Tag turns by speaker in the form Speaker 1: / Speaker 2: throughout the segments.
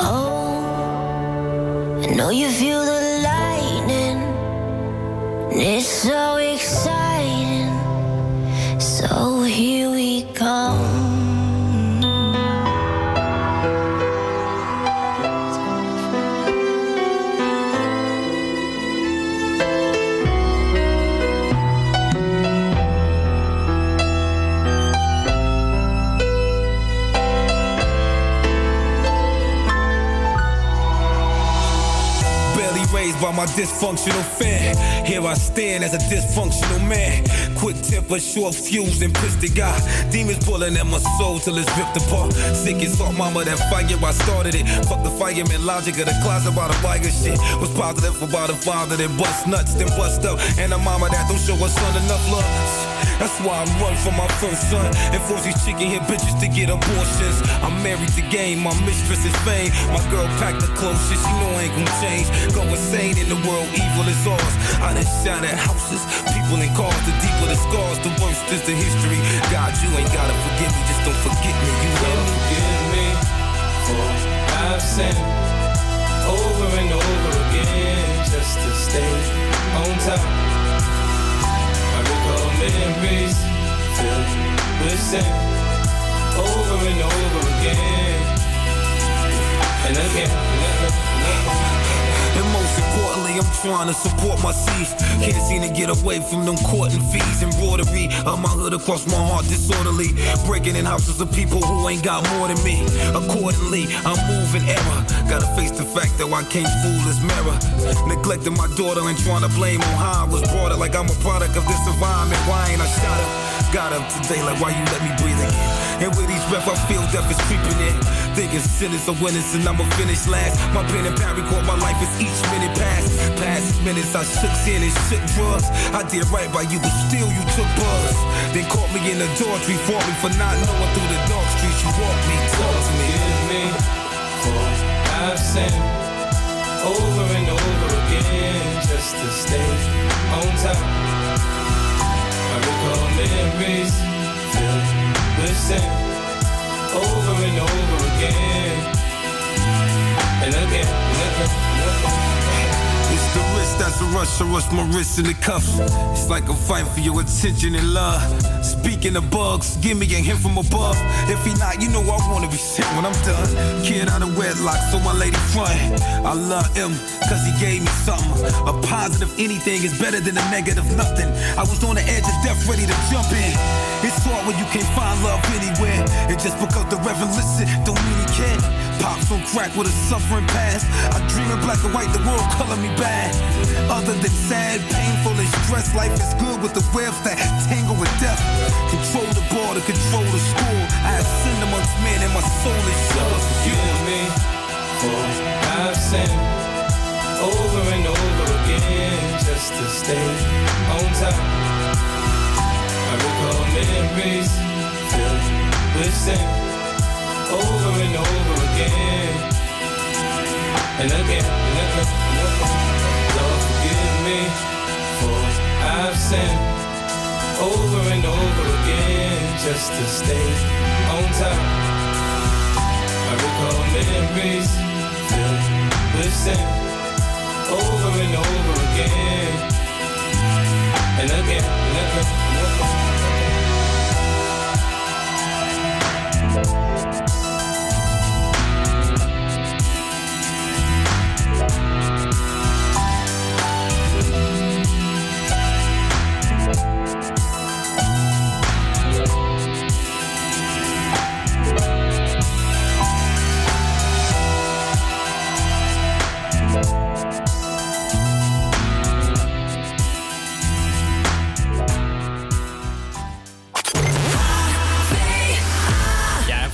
Speaker 1: Oh, I know you feel the lightning. It's so
Speaker 2: my dysfunctional fan. Here I stand as a dysfunctional man. Quick temper, short fuse, and pissed the guy. Demons pulling at my soul till it's ripped apart. Sick as fuck, mama, that fire, I started it. Fuck the fireman logic of the closet by the wire shit. Was positive about the father that bust nuts, then bust up. And a mama that don't show her son enough love. That's why I run for my first son and force these chicken hit bitches to get abortions. I'm married to game, my mistress is fame. My girl packed the clothes, shit, she know I ain't gon' change. Go insane in the world, evil is ours. I done shot at houses, people in cars. The deeper the scars, the worse is the history. God, you ain't gotta forgive me, just don't forget me. You will
Speaker 3: forgive me for I've sinned over and over again just to stay on top. I memories filled with sin over and over again and again. And again.
Speaker 2: And most importantly, I'm trying to support my seeds. Can't seem to get away from them court and fees. Embroidery of my hood across my heart, disorderly. Breaking in houses of people who ain't got more than me. Accordingly, I'm moving error. Gotta face the fact that I can't fool this mirror. Neglecting my daughter and trying to blame on how I was brought up like I'm a product of this environment. Why ain't I shot up? Got up today, like why you let me breathe again? And with each breath, I feel death is creeping in. Thinking sinners are winners and I'ma finish last. My pen and pad record my life as each minute passed. Past minutes, I shook sin and shook drugs. I did right by you, but still you took buzz. Then caught me in the adultery, fought me for not knowing through the dark streets. You walked me, talk to me.
Speaker 3: Me for I've sinned over and over again just to stay on top. I recall memories filled with sin over and over again and again and again. And again.
Speaker 2: It's the wrist that's a rush, I rush my wrist in the cuffs. It's like a fight for your attention and love. Speaking of bugs, give me a hint from above. If he not, you know I wanna be sick when I'm done. Kid out of wedlock, so my lady front. I love him, cause he gave me something. A positive anything is better than a negative nothing. I was on the edge of death, ready to jump in. It's hard when you can't find love anywhere. And just because the reverend listen, don't mean he can. Pops on crack with a suffering past. I dream in black and white, the world color me bad. Other than sad, painful, and stress, life is good with the webs that tangle with death. Control the border, control the school. I have sinned amongst men, and my soul is yours.
Speaker 3: Forgive me for I've sinned over and over again just to stay on top. I recall memories filled with sin over and over again and again and again. And again. Lord, forgive me for I've sinned over and over again just to stay on top. I recall memories filled with sin over and over again and again and again. And again.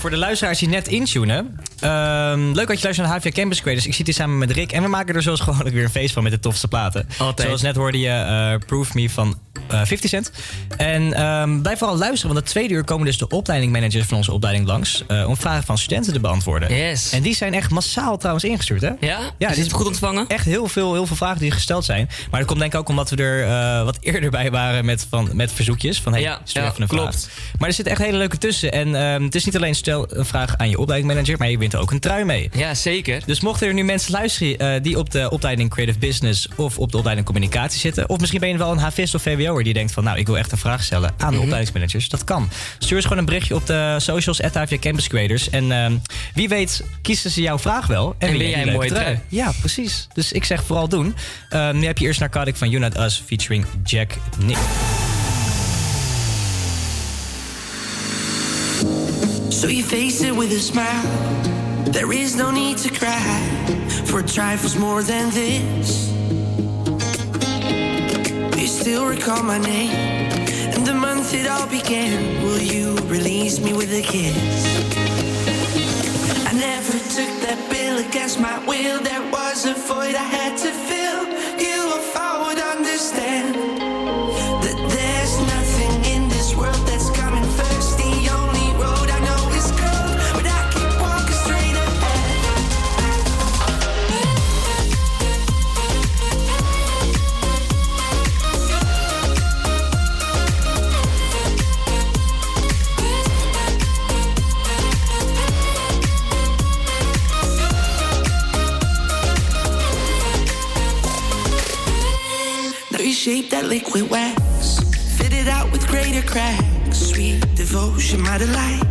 Speaker 4: Voor de luisteraars die net intunen. Ehm, leuk dat je luistert naar HVA Campus Creators. Ik zit hier samen met Rick en we maken er zoals gewoonlijk weer een feest van met de tofste platen.
Speaker 5: Altijd.
Speaker 4: Zoals net hoorde je eh, Proof Me van eh 50 Cent. En ehm, blijf vooral luisteren, want het tweede uur komen dus de opleidingmanagers van onze opleiding langs... eh, om vragen van studenten te beantwoorden.
Speaker 5: Yes.
Speaker 4: En die zijn echt massaal trouwens ingestuurd, hè?
Speaker 5: Ja?
Speaker 4: Ja,
Speaker 5: Is
Speaker 4: dit
Speaker 5: goed ontvangen?
Speaker 4: Echt heel veel, heel veel vragen die gesteld zijn. Maar dat komt denk ik ook omdat we er wat eerder bij waren met, van, met verzoekjes. Van hey,
Speaker 5: Ja,
Speaker 4: stuur
Speaker 5: ja,
Speaker 4: even een
Speaker 5: klopt.
Speaker 4: vraag. Maar er zit echt hele leuke tussen. En ehm, het is niet alleen stel een vraag aan je opleidingmanager, maar je wint ook een trui mee.
Speaker 5: Ja, zeker.
Speaker 4: Dus mochten er nu mensen luisteren eh, die op de opleiding Creative Business of op de opleiding Communicatie zitten, of misschien ben je wel een HVS of VWO'er die denkt van nou, ik wil echt een vraag stellen aan de
Speaker 5: Mhm.
Speaker 4: opleidingsmanagers, dat kan. Stuur eens gewoon een berichtje op de socials at HVA Campus Creators en ehm, wie weet kiezen ze jouw vraag wel.
Speaker 5: En
Speaker 4: win je
Speaker 5: jij een mooie trui.
Speaker 4: Ja, precies. Dus ik zeg vooral doen. Ehm, nu heb je eerst Narcotic van Not Us featuring Jack Nick.
Speaker 6: So you face it with a smile. There is no need to cry for trifles more than this. You still recall my name and the month it all began. Will you release me with a kiss? I never took that bill against my will. There was a void I had to fill. You, if I would understand liquid wax, fit it out with greater cracks. Sweet devotion, my delight.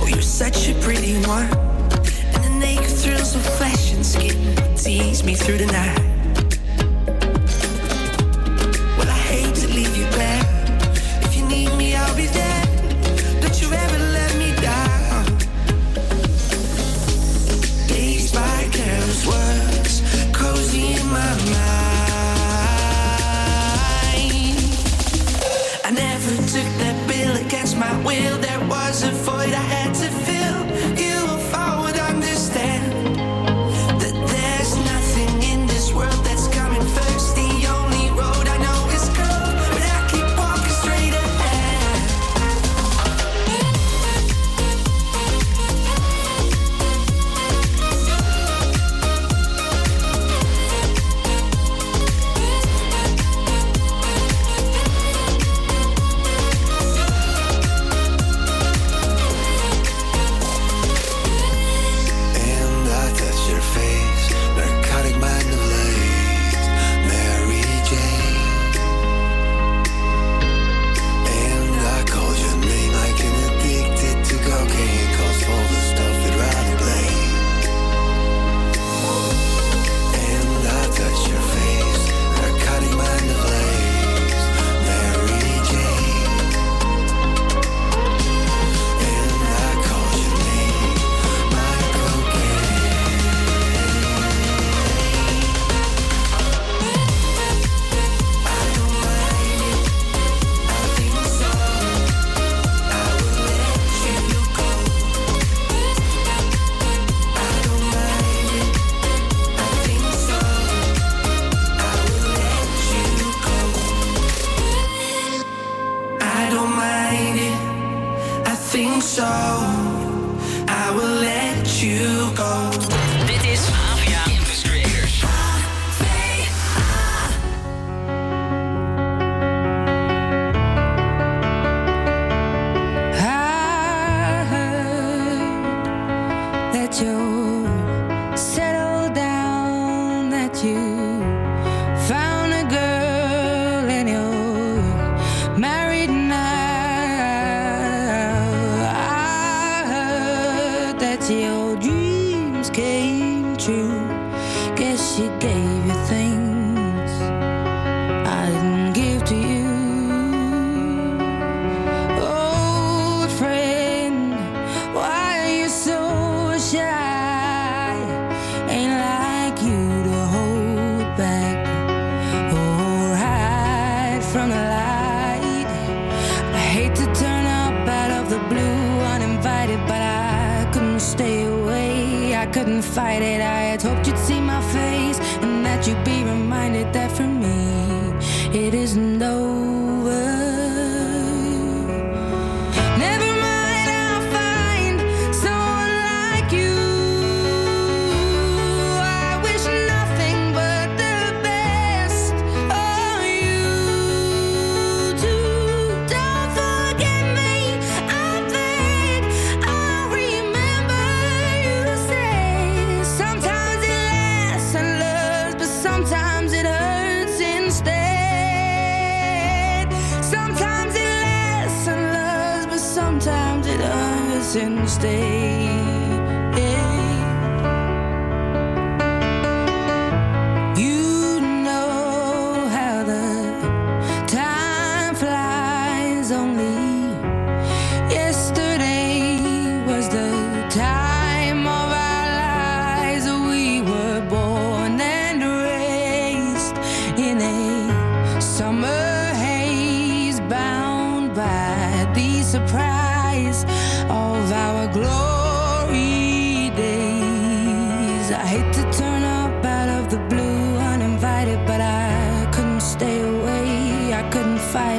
Speaker 6: Oh, you're such a pretty one, and the naked thrills of flesh and skin tease me through the night.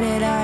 Speaker 6: It. I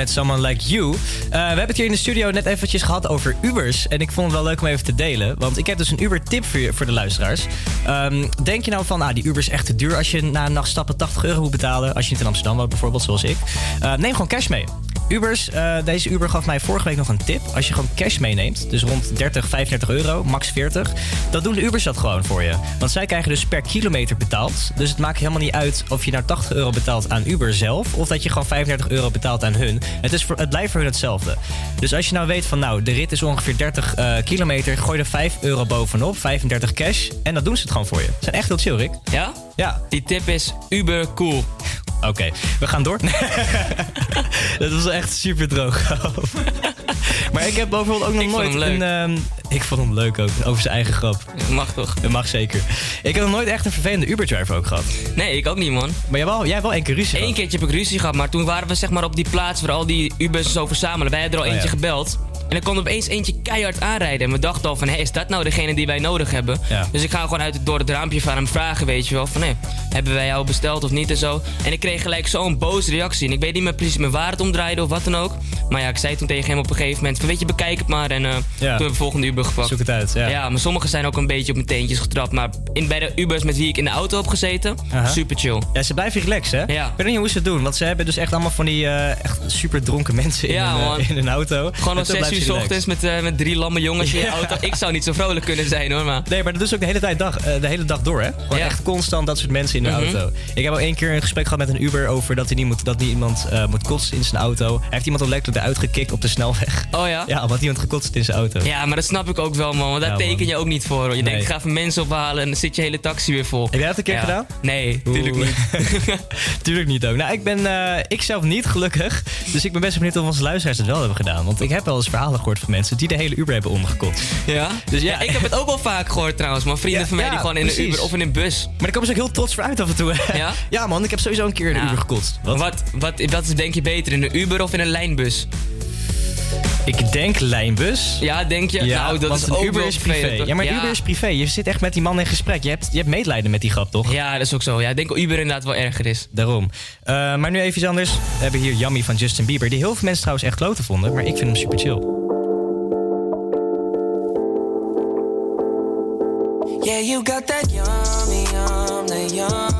Speaker 4: met Someone Like You. Eh, we hebben het hier in de studio net eventjes gehad over Ubers. En ik vond het wel leuk om even te delen. Want ik heb dus een Uber-tip voor, voor de luisteraars. Ehm, denk je nou van, ah, die Uber is echt te duur als je na een nacht stappen 80 euro moet betalen. Als je niet in Amsterdam woont bijvoorbeeld, zoals ik. Eh, neem gewoon cash mee. Ubers, eh, deze Uber gaf mij vorige week nog een tip. Als je gewoon cash meeneemt, dus rond 30, 35 euro, max 40, dan doen de Ubers dat gewoon voor je. Want zij krijgen dus per kilometer betaald. Dus het maakt helemaal niet uit of je nou 80 euro betaalt aan Uber zelf, of dat je gewoon 35 euro betaalt aan hun. Het, is voor, het blijft voor hun hetzelfde. Dus als je nou weet van, nou, de rit is ongeveer 30 eh, kilometer, gooi er 5 euro bovenop, 35 cash, en dan doen ze het gewoon voor je. Ze zijn echt heel chill, Rick.
Speaker 5: Ja?
Speaker 4: Ja.
Speaker 5: Die tip is uber cool.
Speaker 4: Oké, we gaan door. dat was echt super droog. maar ik heb bijvoorbeeld ook nog
Speaker 5: Ik
Speaker 4: nooit een. ehm, ik vond hem leuk ook, over zijn eigen grap.
Speaker 5: Mag toch?
Speaker 4: Dat mag zeker. Ik heb nog nooit echt een vervelende Uber-driver ook gehad.
Speaker 5: Nee, ik ook niet, man.
Speaker 4: Maar jij, wel, jij hebt wel één keer ruzie
Speaker 5: Eén
Speaker 4: gehad.
Speaker 5: keertje heb ik ruzie gehad, maar toen waren we zeg maar op die plaats waar al die Ubers zo verzamelen. Wij hadden er al
Speaker 4: Oh,
Speaker 5: eentje
Speaker 4: ja.
Speaker 5: gebeld. En er kwam opeens eentje keihard aanrijden. En we dachten al van, hé, is dat nou degene die wij nodig hebben?
Speaker 4: Ja.
Speaker 5: Dus ik ga gewoon uit het, door het raampje van hem vragen, weet je wel. Van, hé, hebben wij jou besteld of niet en zo. En ik kreeg gelijk zo'n boze reactie. En ik weet niet meer precies meer waar het om draaide of wat dan ook. Maar ja, ik zei toen tegen hem op een gegeven moment van, weet je, bekijk het maar. En eh, toen hebben we volgende Uber gepakt.
Speaker 4: Zoek het uit, ja.
Speaker 5: Ja, maar sommigen zijn ook een beetje op mijn teentjes getrapt. Maar in, bij de Ubers met wie ik in de auto heb gezeten, super chill.
Speaker 4: Ja, ze blijven relaxed, hè?
Speaker 5: Ja.
Speaker 4: Ik weet niet hoe ze het doen, want ze hebben dus echt allemaal van die eh, echt super dronken mensen in,
Speaker 5: Ja,
Speaker 4: hun, eh, in hun auto.
Speaker 5: Gewoon zes uur uur 's ochtends met, eh, met drie lamme jongens in je auto. Ik zou niet zo vrolijk kunnen zijn hoor, maar...
Speaker 4: Nee, maar dat is ook de hele, tijd dag, eh, de hele dag door, hè? Gewoon
Speaker 5: Ja.
Speaker 4: echt constant dat soort mensen in de
Speaker 5: Mhm.
Speaker 4: auto. Ik heb al één keer een gesprek gehad met een Uber over dat, hij niet moet, dat niet iemand eh, moet kotsen in zijn auto. Hij heeft iemand al letterlijk eruit gekikt op de snelweg.
Speaker 5: Oh ja?
Speaker 4: Ja, omdat iemand gekotst in zijn auto.
Speaker 5: Ja, maar dat snap ik ook wel, man. Want daar
Speaker 4: Ja,
Speaker 5: teken je ook niet voor. Hoor. Je
Speaker 4: Nee.
Speaker 5: denkt, ik ga even mensen ophalen en dan zit je hele taxi weer vol.
Speaker 4: Heb jij dat een keer gedaan?
Speaker 5: Nee, tuurlijk
Speaker 4: Oeh.
Speaker 5: niet.
Speaker 4: Tuurlijk niet ook. Nou, ik ben eh, ik zelf niet gelukkig. Dus ik ben best benieuwd of onze luisteraars het wel hebben gedaan. Want ik heb wel eens verhalen gehoord van mensen die de hele Uber hebben ondergekotst.
Speaker 5: Ja?
Speaker 4: Dus ja.
Speaker 5: ja, ik heb het ook wel vaak gehoord trouwens, man. Vrienden
Speaker 4: Ja,
Speaker 5: van mij
Speaker 4: ja,
Speaker 5: die gewoon in
Speaker 4: precies.
Speaker 5: een Uber of in een bus.
Speaker 4: Maar daar komen ze ook heel trots voor uit af en toe.
Speaker 5: Ja?
Speaker 4: Ja, man. Ik heb sowieso een keer in de
Speaker 5: Ja.
Speaker 4: Uber gekotst. Wat?
Speaker 5: Wat, wat, wat is denk je beter, in een Uber of in een lijnbus?
Speaker 4: Ik denk lijnbus.
Speaker 5: Ja, denk je? nou, dat is
Speaker 4: een
Speaker 5: ook
Speaker 4: Uber is privé.
Speaker 5: toch?
Speaker 4: Ja, maar
Speaker 5: ja.
Speaker 4: Uber is privé. Je zit echt met die man in gesprek. Je hebt, je hebt medelijden met die grap, toch?
Speaker 5: Ja, dat is ook zo. Ja, ik denk dat Uber inderdaad wel erger is.
Speaker 4: Daarom. Eh, maar nu even iets anders. We hebben hier Yummy van Justin Bieber. Die heel veel mensen trouwens echt kloten vonden. Maar ik vind hem super chill.
Speaker 7: Yeah, you got that yummy, yum, that yum,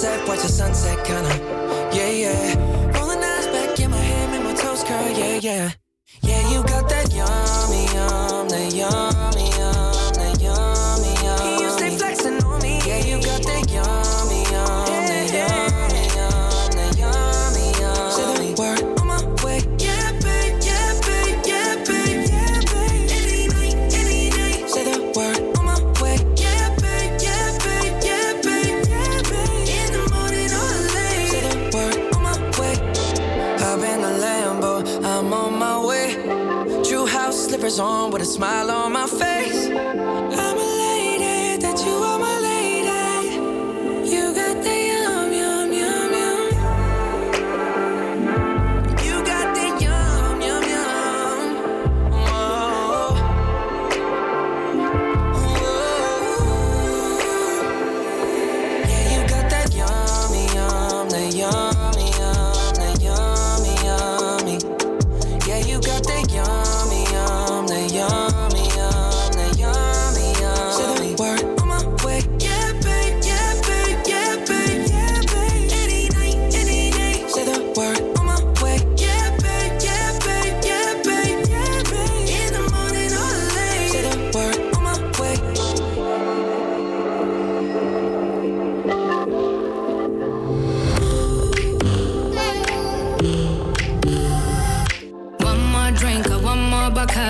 Speaker 7: That jet set, watch the sunset, kinda. Yeah, yeah. Rolling eyes back in my head, make my toes curl, yeah. Yeah,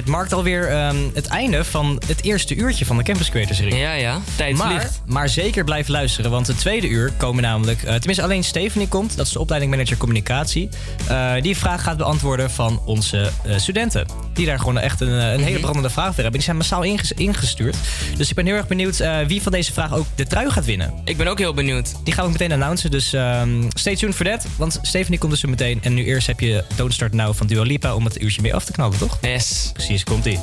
Speaker 4: dit markt alweer ehm, het einde van het eerste uurtje van de Campus Creators Ring.
Speaker 5: Ja, ja. Tijd
Speaker 4: maar,
Speaker 5: vliegt.
Speaker 4: maar zeker blijf luisteren, want het tweede uur komen namelijk... eh, tenminste, alleen Stephanie komt, dat is de opleidingmanager communicatie... eh, die vraag gaat beantwoorden van onze eh, studenten. Die daar gewoon echt een, een hele brandende vraag voor hebben. Die zijn massaal inges- ingestuurd. Dus ik ben heel erg benieuwd wie van deze vraag ook de trui gaat winnen.
Speaker 5: Ik ben ook heel benieuwd.
Speaker 4: Die gaan we meteen announcen, dus ehm, stay tuned for that. Want Stephanie komt dus zo meteen. En nu eerst heb je Don't Start Now van Dua Lipa om het uurtje mee af te knallen, toch?
Speaker 5: Yes.
Speaker 4: Precies, komt-ie.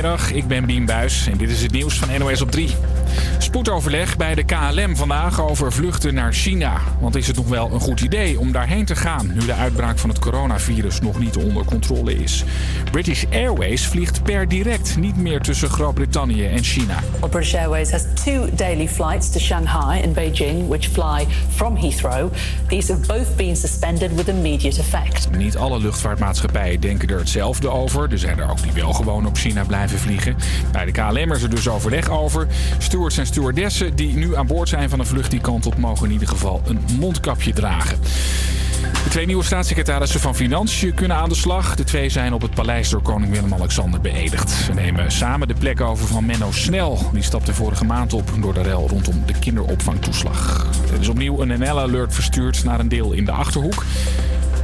Speaker 8: Goedemiddag, ik ben Bien Buis en dit is het nieuws van NOS op 3. Spoedoverleg bij de KLM vandaag over vluchten naar China. Want is het nog wel een goed idee om daarheen te gaan nu de uitbraak van het coronavirus nog niet onder controle is? British Airways vliegt per direct niet meer tussen Groot-Brittannië en China.
Speaker 9: British Airways has two daily flights to Shanghai and Beijing, which fly from Heathrow. These have both been suspended with immediate effect.
Speaker 8: Niet alle luchtvaartmaatschappijen denken er hetzelfde over. Er zijn er ook die wel gewoon op China blijven vliegen. Bij de KLM is er dus overleg over. Stewards en stewardessen die nu aan boord zijn van een vlucht die kant op... mogen in ieder geval een mondkapje dragen. De twee nieuwe staatssecretarissen van Financiën kunnen aan de slag. De twee zijn op het paleis door koning Willem-Alexander beëdigd. Ze nemen samen de plek over van Menno Snel. Die stapte vorige maand op door de rel rondom de kinderopvangtoeslag. Er is opnieuw een NL-alert verstuurd naar een deel in de Achterhoek.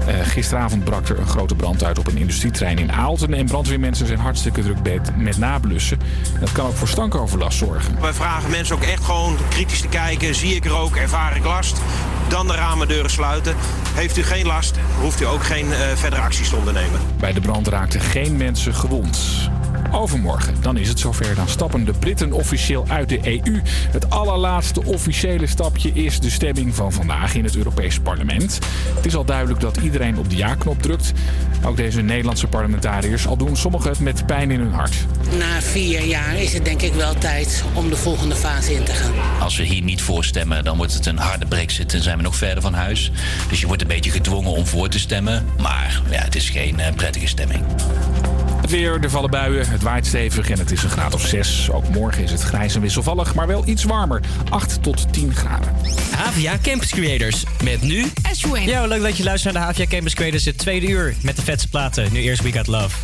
Speaker 8: Eh, gisteravond brak er een grote brand uit op een industrietrein in Aalten. En brandweermensen zijn hartstikke druk met, met nablussen. Dat kan ook voor stankoverlast zorgen.
Speaker 10: Wij vragen mensen ook echt gewoon kritisch te kijken. Zie ik rook, ervaar ik last? Dan de ramen, deuren sluiten. Heeft u geen last, hoeft u ook geen eh, verdere acties te ondernemen.
Speaker 8: Bij de brand raakten geen mensen gewond. Overmorgen, dan is het zover. Dan stappen de Britten officieel uit de EU. Het allerlaatste officiële stapje is de stemming van vandaag in het Europees Parlement. Het is al duidelijk dat iedereen op de ja-knop drukt. Ook deze Nederlandse parlementariërs, al doen sommigen het met pijn in hun hart.
Speaker 11: Na vier jaar is het denk ik wel tijd om de volgende fase in te gaan.
Speaker 12: Als we hier niet voor stemmen, dan wordt het een harde brexit en zijn we nog verder van huis. Dus je wordt een beetje gedwongen om voor te stemmen. Maar ja, het is geen eh, prettige stemming.
Speaker 8: Het weer, er vallen buien, het waait stevig en het is een graad of 6. Ook morgen is het grijs en wisselvallig, maar wel iets warmer. 8 tot 10 graden.
Speaker 13: Havia Campus Creators. Met nu
Speaker 14: Ashwin.
Speaker 4: Yo, leuk dat je luistert naar de Havia Campus Creators. Het tweede uur met de vetste platen. Nu eerst We Got Love.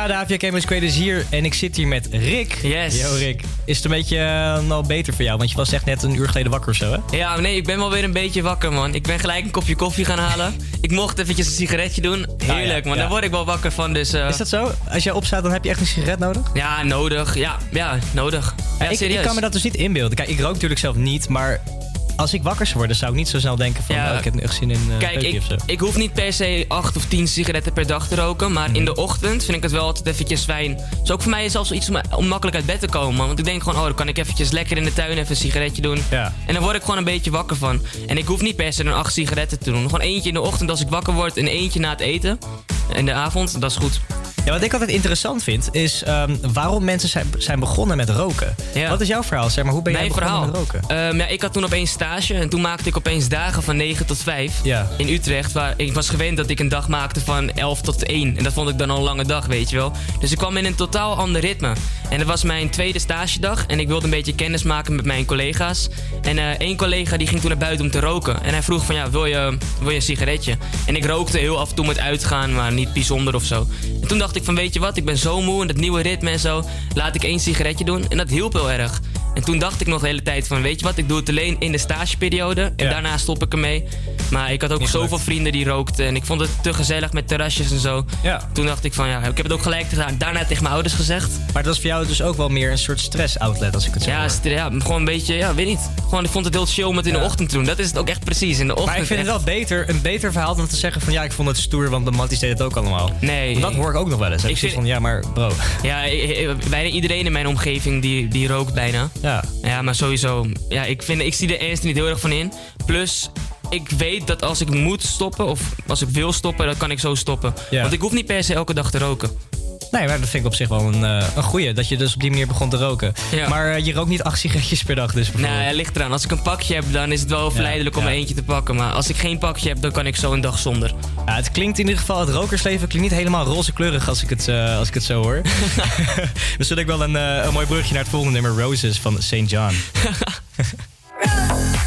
Speaker 4: Ja, de AVA Campus Creators hier en ik zit hier met Rick.
Speaker 5: Yes.
Speaker 4: Yo Rick, is het een beetje eh, nou beter voor jou? Want je was echt net een uur geleden wakker of zo, hè?
Speaker 5: Ja, nee, ik ben wel weer een beetje wakker, man. Ik ben gelijk een kopje koffie gaan halen. ik mocht eventjes een sigaretje doen. Heerlijk, man.
Speaker 4: ja.
Speaker 5: Daar word ik wel wakker van, dus... eh,
Speaker 4: Is dat zo? Als jij opstaat, dan heb je echt een sigaret nodig?
Speaker 5: Ja, nodig. Ja, ja nodig. Ja,
Speaker 4: ik,
Speaker 5: serieus.
Speaker 4: ik kan me dat dus niet inbeelden. Kijk, ik rook natuurlijk zelf niet, maar als ik wakker zou worden, zou ik niet zo snel denken van,
Speaker 5: Ja.
Speaker 4: oh, ik heb nu echt zin in uh,
Speaker 5: Kijk, ik,
Speaker 4: of zo.
Speaker 5: ik hoef niet per se 8 of 10 sigaretten per dag te roken. Maar in de ochtend vind ik het wel altijd eventjes fijn. Dus ook voor mij is zelfs iets om, om makkelijk uit bed te komen. Want ik denk gewoon, oh, dan kan ik eventjes lekker in de tuin even een sigaretje doen.
Speaker 4: Ja.
Speaker 5: En dan word ik gewoon een beetje wakker van. En ik hoef niet per se dan 8 sigaretten te doen. Gewoon eentje in de ochtend als ik wakker word en eentje na het eten. In de avond, dat is goed.
Speaker 4: Ja, wat ik altijd interessant vind, is ehm, waarom mensen zijn, zijn begonnen met roken. Wat is jouw verhaal? Zeg maar, hoe ben jij
Speaker 5: Mijn
Speaker 4: begonnen
Speaker 5: verhaal.
Speaker 4: met roken?
Speaker 5: Ehm, ja, ik had toen opeens stage en toen maakte ik opeens dagen van 9 tot 5
Speaker 4: Ja.
Speaker 5: in Utrecht. Waar ik was gewend dat ik een dag maakte van 11 tot 1. En dat vond ik dan al een lange dag, weet je wel. Dus ik kwam in een totaal ander ritme. En dat was mijn tweede stagedag. En ik wilde een beetje kennis maken met mijn collega's. En eh, één collega die ging toen naar buiten om te roken. En hij vroeg van ja, wil je, wil je een sigaretje? En ik rookte heel af en toe met uitgaan, maar niet bijzonder of zo. En toen dacht ik van weet je wat, ik ben zo moe en dat nieuwe ritme en zo. Laat ik één sigaretje doen. En dat hielp heel erg. En toen dacht ik nog de hele tijd van weet je wat, ik doe het alleen in de stageperiode. En daarna stop ik ermee. Maar ik had ook zoveel vrienden die rookten. En ik vond het te gezellig met terrasjes en zo.
Speaker 4: Ja.
Speaker 5: Toen dacht ik van ja, ik heb het ook gelijk gedaan. Daarna tegen mijn ouders gezegd.
Speaker 4: Maar dat was voor jou dus ook wel meer een soort stress-outlet, als ik het zo
Speaker 5: Ja, ja, gewoon een beetje, ja, weet niet. Gewoon, ik vond het heel chill om het in de ochtend te doen. Dat is het ook echt precies, in de ochtend.
Speaker 4: Maar ik vind het wel beter, een beter verhaal dan te zeggen van ja, ik vond het stoer, want de Matties deed het ook allemaal.
Speaker 5: Nee.
Speaker 4: Want dat hoor ik ook nog wel eens. Ik vind
Speaker 5: vind-
Speaker 4: van ja, maar bro.
Speaker 5: Ja, i- i- bijna iedereen in mijn omgeving die, die rookt bijna.
Speaker 4: Ja.
Speaker 5: Ja, maar sowieso. Ja, ik, vind, ik zie er ernst niet heel erg van in. Plus, ik weet dat als ik moet stoppen of als ik wil stoppen, dan kan ik zo stoppen.
Speaker 4: Ja.
Speaker 5: Want ik hoef niet per se elke dag te roken.
Speaker 4: Nee, maar dat vind ik op zich wel een, eh, een goeie. Dat je dus op die manier begon te roken.
Speaker 5: Ja.
Speaker 4: Maar eh, je rookt niet acht sigaretjes per dag dus.
Speaker 5: Nou, ja, ligt eraan. Als ik een pakje heb, dan is het wel verleidelijk om
Speaker 4: ja.
Speaker 5: er eentje te pakken. Maar als ik geen pakje heb, dan kan ik zo een dag zonder.
Speaker 4: Ja, het klinkt in ieder geval, het rokersleven klinkt niet helemaal roze kleurig als ik het, eh, als ik het zo hoor. Misschien ook wel een, een mooi brugje naar het volgende nummer, Roses van St. John.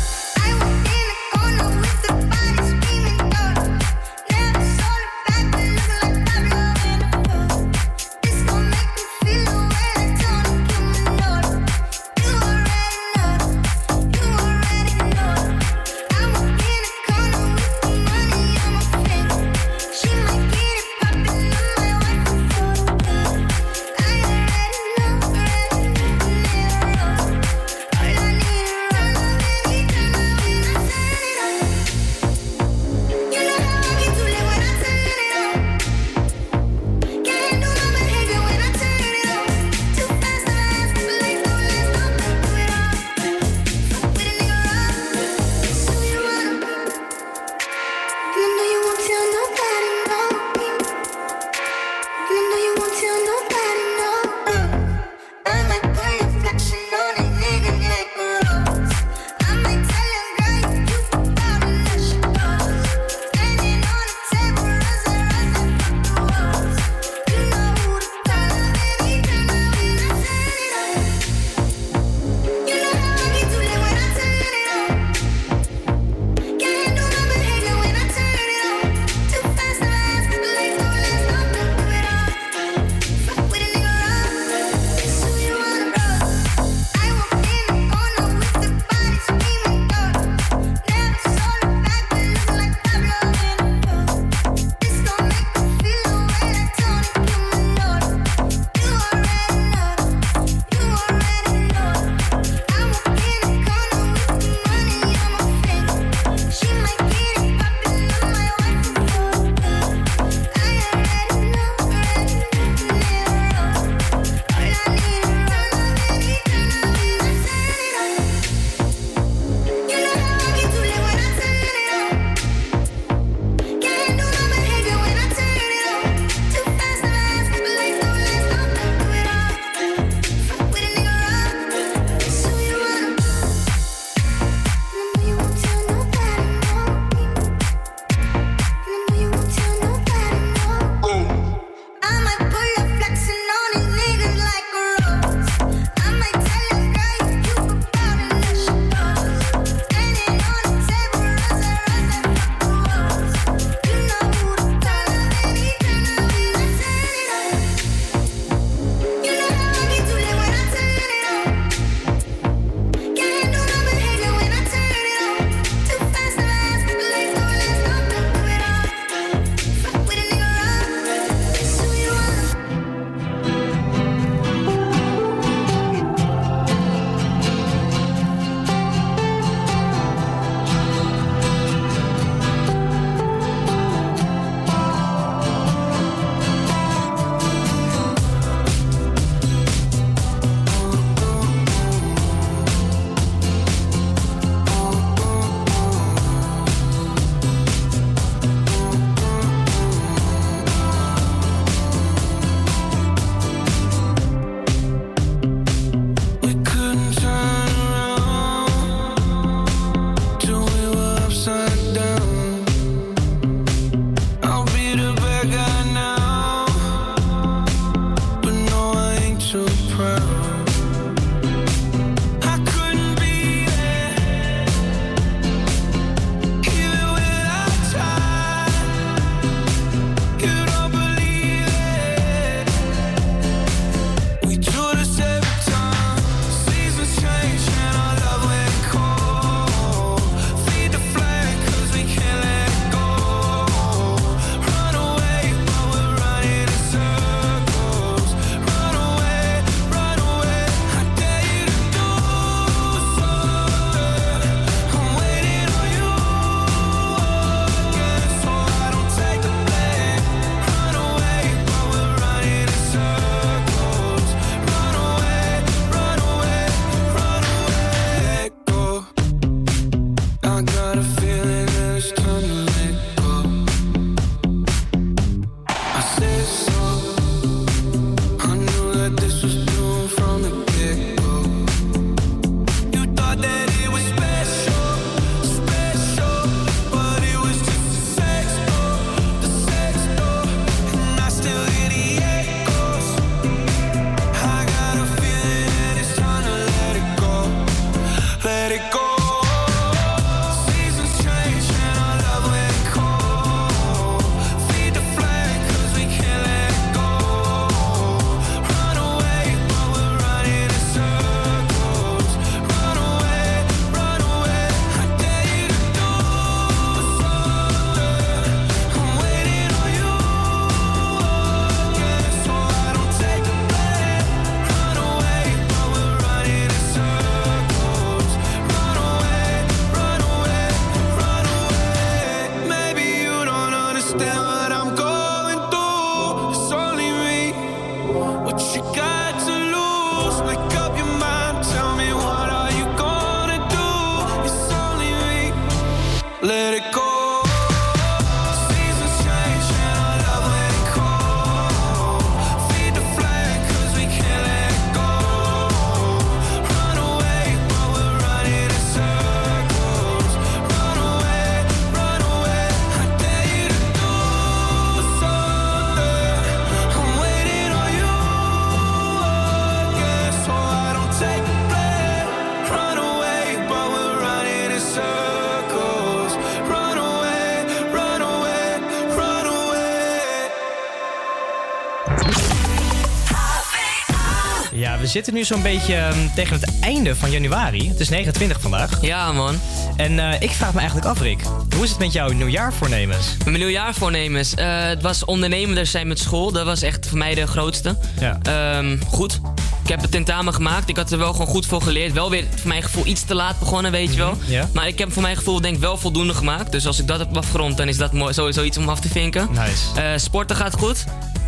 Speaker 4: zitten nu zo'n beetje ehm, tegen het einde van januari. Het is 29 vandaag.
Speaker 5: Ja, man.
Speaker 4: En eh, ik vraag me eigenlijk af, Rick. Hoe is het met jouw nieuwjaarvoornemens?
Speaker 5: Met mijn nieuwjaarvoornemens. eh het was ondernemender zijn met school. Dat was echt voor mij de grootste.
Speaker 4: Ja.
Speaker 5: Ehm, goed. Ik heb het tentamen gemaakt. Ik had er wel gewoon goed voor geleerd. Wel weer voor mijn gevoel iets te laat begonnen, weet je wel.
Speaker 4: ja.
Speaker 5: Maar ik heb voor mijn gevoel denk ik wel voldoende gemaakt. Dus als ik dat heb afgerond, dan is dat mooi, sowieso iets om af te vinken.
Speaker 4: Nice.
Speaker 5: Eh, sporten gaat goed.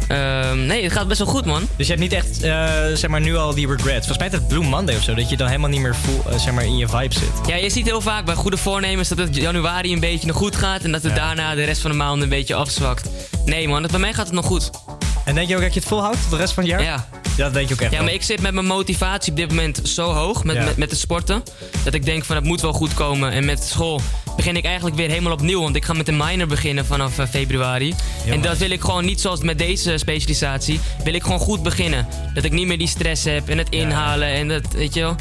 Speaker 5: Ehm, nee, het gaat best wel goed, man.
Speaker 4: Dus je hebt niet echt, eh, zeg maar, nu al die regrets. Volgens mij is het Blue Monday of zo. Dat je dan helemaal niet meer voel, eh, zeg maar, in je vibe zit.
Speaker 5: Ja, je ziet heel vaak bij goede voornemens dat het januari een beetje nog goed gaat. En dat het daarna de rest van de maanden een beetje afzwakt. Nee, man, het- bij mij gaat het nog goed.
Speaker 4: En denk je ook dat je het volhoudt de rest van het jaar?
Speaker 5: Ja.
Speaker 4: Ja, dat denk je ook echt
Speaker 5: Ja,
Speaker 4: wel.
Speaker 5: maar ik zit met mijn motivatie op dit moment zo hoog met,
Speaker 4: Ja.
Speaker 5: met, met het sporten. Dat ik denk van het moet wel goed komen. En met school begin ik eigenlijk weer helemaal opnieuw. Want ik ga met de minor beginnen vanaf eh, februari. en dat wil ik gewoon niet zoals met deze specialisatie. Wil ik gewoon goed beginnen. Dat ik niet meer die stress heb en het inhalen en dat, weet je wel.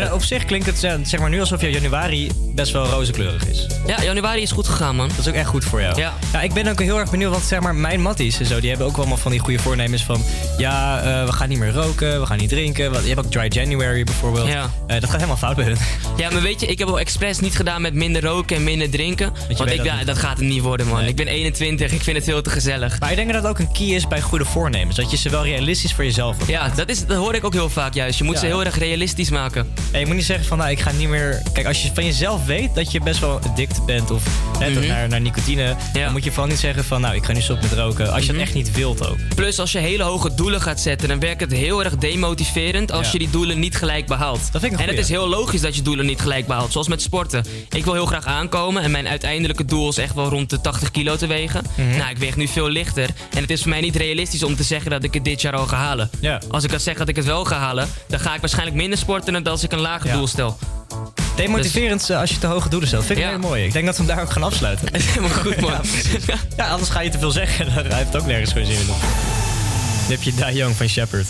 Speaker 4: Maar op zich klinkt het eh, zeg maar, nu alsof je januari best wel rozenkleurig is.
Speaker 5: Ja, januari is goed gegaan, man.
Speaker 4: Dat is ook echt goed voor jou.
Speaker 5: Ja.
Speaker 4: ik ben ook heel erg benieuwd, want zeg maar, mijn matties en zo, die hebben ook allemaal van die goede voornemens van... Ja, eh, we gaan niet meer roken, we gaan niet drinken. Je hebt ook Dry January bijvoorbeeld.
Speaker 5: Ja.
Speaker 4: Eh, dat gaat helemaal fout bij hun.
Speaker 5: Ja, maar weet je, ik heb ook expres niet gedaan met minder roken en minder drinken. Want ik,
Speaker 4: dat
Speaker 5: ja,
Speaker 4: niet.
Speaker 5: dat gaat het niet worden, man. Ik ben 21, ik vind het veel te gezellig.
Speaker 4: Maar ik denk dat dat ook een key is bij goede voornemens. Dat je ze wel realistisch voor jezelf hebt.
Speaker 5: Ja, dat, is, dat hoor ik ook heel vaak juist. Je moet
Speaker 4: Ja.
Speaker 5: ze heel erg realistisch maken.
Speaker 4: En je moet niet zeggen van, nou, ik ga niet meer... Kijk, als je van jezelf weet dat je best wel addict bent of
Speaker 5: Mhm.
Speaker 4: naar, naar nicotine... dan moet je vooral niet zeggen van, nou, ik ga nu stoppen met roken. Als je
Speaker 5: Mhm.
Speaker 4: het echt niet wilt ook.
Speaker 5: Plus, als je hele hoge doelen gaat zetten, dan werkt het heel erg demotiverend als
Speaker 4: Ja.
Speaker 5: je die doelen niet gelijk behaalt.
Speaker 4: Dat vind ik een
Speaker 5: en het is heel logisch dat je doelen niet gelijk behaalt. Zoals met sporten. Ik wil heel graag aankomen en mijn uiteindelijke doel is echt wel rond de 80 kilo te wegen.
Speaker 4: Mhm.
Speaker 5: Nou, ik weeg nu veel lichter. En het is voor mij niet realistisch om te zeggen dat ik het dit jaar al ga halen.
Speaker 4: Ja.
Speaker 5: Als ik dat zeg dat ik het wel ga halen, dan ga ik waarschijnlijk minder sporten dan als ik een lager
Speaker 4: Ja.
Speaker 5: doel stel.
Speaker 4: Demotiverend eh, als je te hoge doelen stelt. Vind ik
Speaker 5: Ja.
Speaker 4: heel mooi. Ik denk dat we hem daar ook gaan afsluiten.
Speaker 5: Helemaal goed, man.
Speaker 4: Ja, anders ga je te veel zeggen. Dan heeft het ook nergens geen zin in. Dan heb je Die Young van Shepard.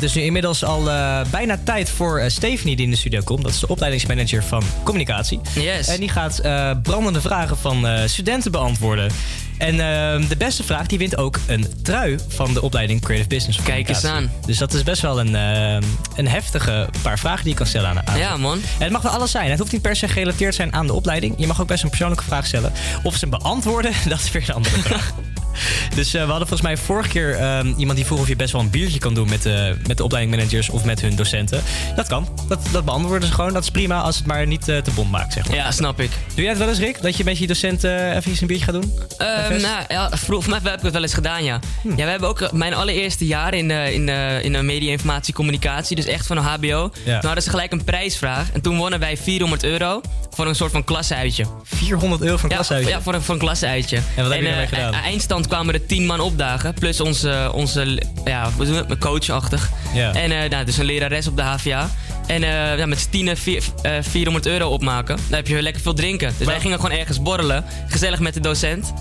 Speaker 4: Het is nu inmiddels al eh, bijna tijd voor eh, Stephanie die in de studio komt. Dat is de opleidingsmanager van communicatie.
Speaker 5: Yes.
Speaker 4: En die gaat eh, brandende vragen van studenten beantwoorden. En eh, de beste vraag die wint ook een trui van de opleiding Creative Business.
Speaker 5: Kijk eens
Speaker 4: Communicatie. Dus dat is best wel een, eh, een heftige paar vragen die je kan stellen aan aan.
Speaker 5: Ja, man.
Speaker 4: En het mag wel alles zijn. Het hoeft niet per se gerelateerd te zijn aan de opleiding. Je mag ook best een persoonlijke vraag stellen. Of ze beantwoorden, dat is weer een andere vraag. Dus eh, we hadden volgens mij vorige keer ehm, iemand die vroeg of je best wel een biertje kan doen met de, met de opleidingmanagers of met hun docenten. Dat kan. Dat, dat beantwoorden ze gewoon. Dat is prima als het maar niet eh, te bond maakt, zeg maar.
Speaker 5: Ja, snap ik.
Speaker 4: Doe jij het wel eens, Rick? Dat je met je docent eh even een biertje gaat doen? Fest?
Speaker 5: nou, ja, voor mij heb ik het wel eens gedaan, ja. Ja, we hebben ook eh, mijn allereerste jaar in in in de media, informatie, communicatie, dus echt van een HBO.
Speaker 4: Ja.
Speaker 5: Toen hadden ze gelijk een prijsvraag en toen wonnen wij 400 euro voor een soort van klasseuitje.
Speaker 4: 400 euro voor een
Speaker 5: ja,
Speaker 4: klasseuitje?
Speaker 5: Ja, voor een, voor een klasseuitje.
Speaker 4: En wat heb je
Speaker 5: eh,
Speaker 4: gedaan?
Speaker 5: e- Eindstand kwamen er 10 man opdagen, plus onze, onze ja, coachachtig.
Speaker 4: Ja.
Speaker 5: En eh nou, dus een lerares op de HVA. En eh, ja, met z'n tienen vier- eh, 400 euro opmaken. Dan heb je weer lekker veel drinken. Dus wij gingen gewoon ergens borrelen. Gezellig met de docent.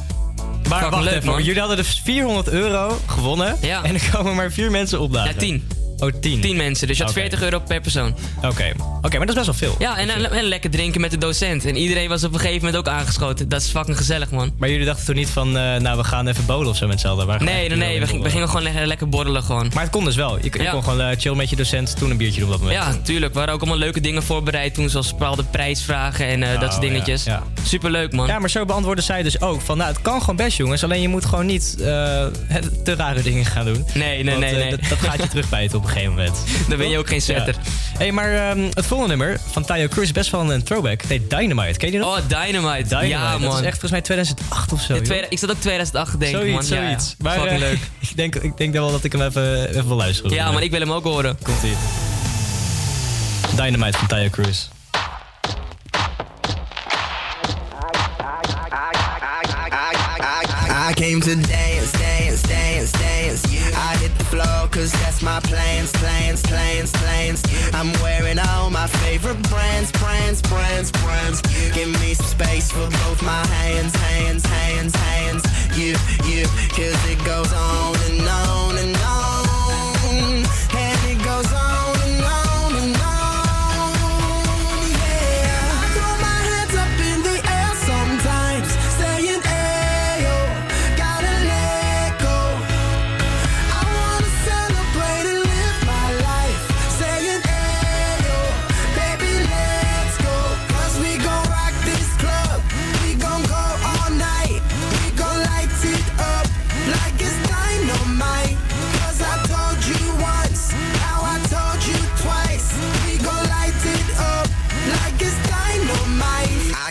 Speaker 4: Maar wacht
Speaker 5: leuk,
Speaker 4: even,
Speaker 5: man.
Speaker 4: jullie hadden dus 400 euro gewonnen.
Speaker 5: Ja.
Speaker 4: En er komen maar vier mensen opdagen.
Speaker 5: Ja, 10.
Speaker 4: Oh, 10.
Speaker 5: 10 mensen, dus je had
Speaker 4: Oké.
Speaker 5: 40 euro per persoon.
Speaker 4: Oké, Oké, maar dat is best wel veel.
Speaker 5: Ja, en, en, en lekker drinken met de docent. En iedereen was op een gegeven moment ook aangeschoten. Dat is fucking gezellig, man.
Speaker 4: Maar jullie dachten toen niet van, eh, nou, we gaan even bowlen of zo met z'n allen?
Speaker 5: Nee, nee, nee. We, ging- we gingen gewoon lekker, lekker borrelen gewoon.
Speaker 4: Maar het kon dus wel. Je, je
Speaker 5: Ja.
Speaker 4: kon gewoon eh, chill met je docent, toen een biertje doen op dat moment.
Speaker 5: Ja, tuurlijk. We hadden ook allemaal leuke dingen voorbereid toen. Zoals bepaalde prijsvragen en eh, dat soort
Speaker 4: Oh,
Speaker 5: dingetjes.
Speaker 4: ja,
Speaker 5: Superleuk, man.
Speaker 4: Ja, maar zo beantwoordde zij dus ook van, nou, het kan gewoon best, jongens. Alleen je moet gewoon niet te rare dingen gaan doen.
Speaker 5: Nee, nee,
Speaker 4: Want,
Speaker 5: nee, nee.
Speaker 4: Dat, dat gaat je terugbijten op een gegeven moment.
Speaker 5: Dan ben je ook geen sweater.
Speaker 4: Ja. hey, maar ehm, het volgende nummer van Tayo Cruz, best wel een throwback. Het heet Dynamite. Ken je die nog?
Speaker 5: Oh, Dynamite.
Speaker 4: Dynamite.
Speaker 5: Ja,
Speaker 4: Dat
Speaker 5: man.
Speaker 4: is echt volgens mij 2008 of zo.
Speaker 5: Ja,
Speaker 4: joh.
Speaker 5: tweede- ik zat ook 2008 te denken,
Speaker 4: zoiets,
Speaker 5: man. Ja, ja.
Speaker 4: zoiets. Maar
Speaker 5: Fucking
Speaker 4: eh,
Speaker 5: leuk.
Speaker 4: ik, denk, ik denk wel dat ik hem even, even wil luisteren.
Speaker 5: Ja, maar ik wil hem ook horen.
Speaker 4: Komt ie. Dynamite van Tayo Cruz.
Speaker 15: I came to I hit the floor cause that's my plans, plans, plans, plans. I'm wearing all my favorite brands, brands, brands, brands. Give me some space for both my hands, hands, hands, hands. You, you, cause it goes on and on and on. And it goes on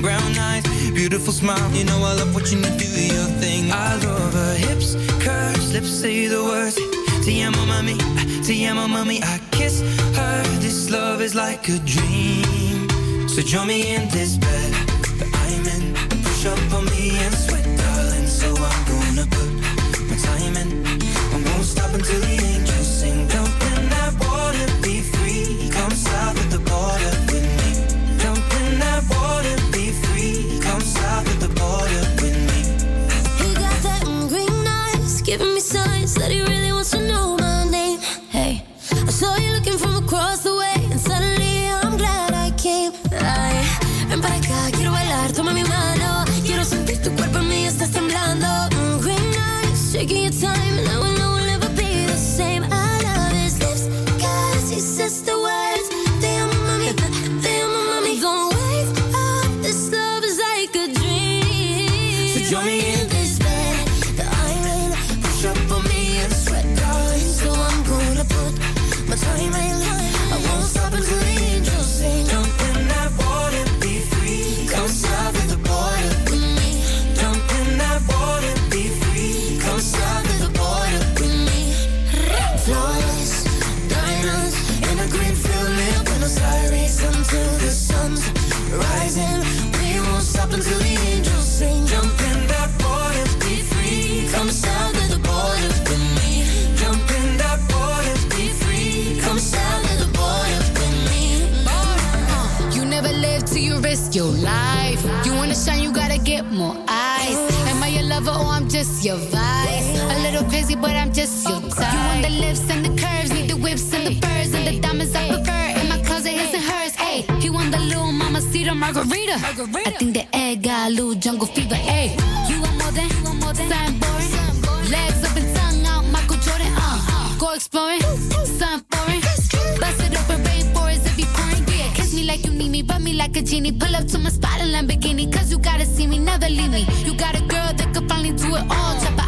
Speaker 16: brown eyes, beautiful smile, you know I love watching you do your thing. I love her hips, curves, lips say the words. Te amo, mami, te amo, mami. I kiss her. This love is like a dream. So join me in this bed that I'm in. Push up on me and sweat, darling. So I'm gonna put my time in. I won't stop until the angels sing.
Speaker 14: sun. But I'm just your type. You want the lips and the curves, need the whips and the furs and the diamonds I prefer. In my closet, his and hers. Hey, he want the little mama cedar margarita. I think the egg got a little jungle fever. Hey, you want more than, you want more than something boring. Legs up and tongue out, Michael Jordan. Uh, go exploring, something foreign. Bust it open, rainforest if you pouring. Yeah, kiss me like you need me, rub me like a genie. Pull up to my spot in Lamborghini, cause you gotta see me, never leave me. You got a girl that could finally do it all. Drop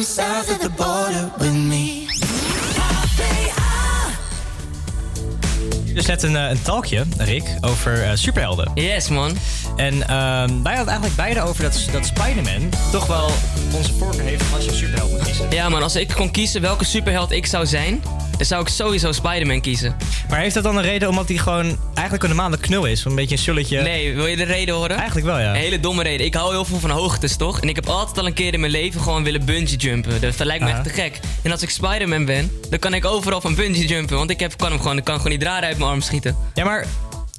Speaker 16: Come south of the border with me.
Speaker 4: Dus net een, eh, een talkje, Rick, over eh, superhelden.
Speaker 5: Yes, man.
Speaker 4: En ehm, wij hadden eigenlijk beide over dat, dat Spider-Man toch wel onze voorkeur heeft als je een superheld moet kiezen.
Speaker 5: Ja, man, als ik kon kiezen welke superheld ik zou zijn, dan zou ik sowieso Spider-Man kiezen.
Speaker 4: Maar heeft dat dan een reden omdat hij gewoon eigenlijk een normale knul is? Een beetje een sulletje.
Speaker 5: Nee, wil je de reden horen?
Speaker 4: Eigenlijk wel, ja.
Speaker 5: Een hele domme reden. Ik hou heel veel van hoogtes, toch? En ik heb altijd al een keer in mijn leven gewoon willen bungee jumpen. Dat lijkt me echt te gek. En als ik Spider-Man ben, dan kan ik overal van bungee jumpen. Want ik heb, kan hem gewoon, ik kan gewoon die draden uit mijn arm schieten.
Speaker 4: Ja, maar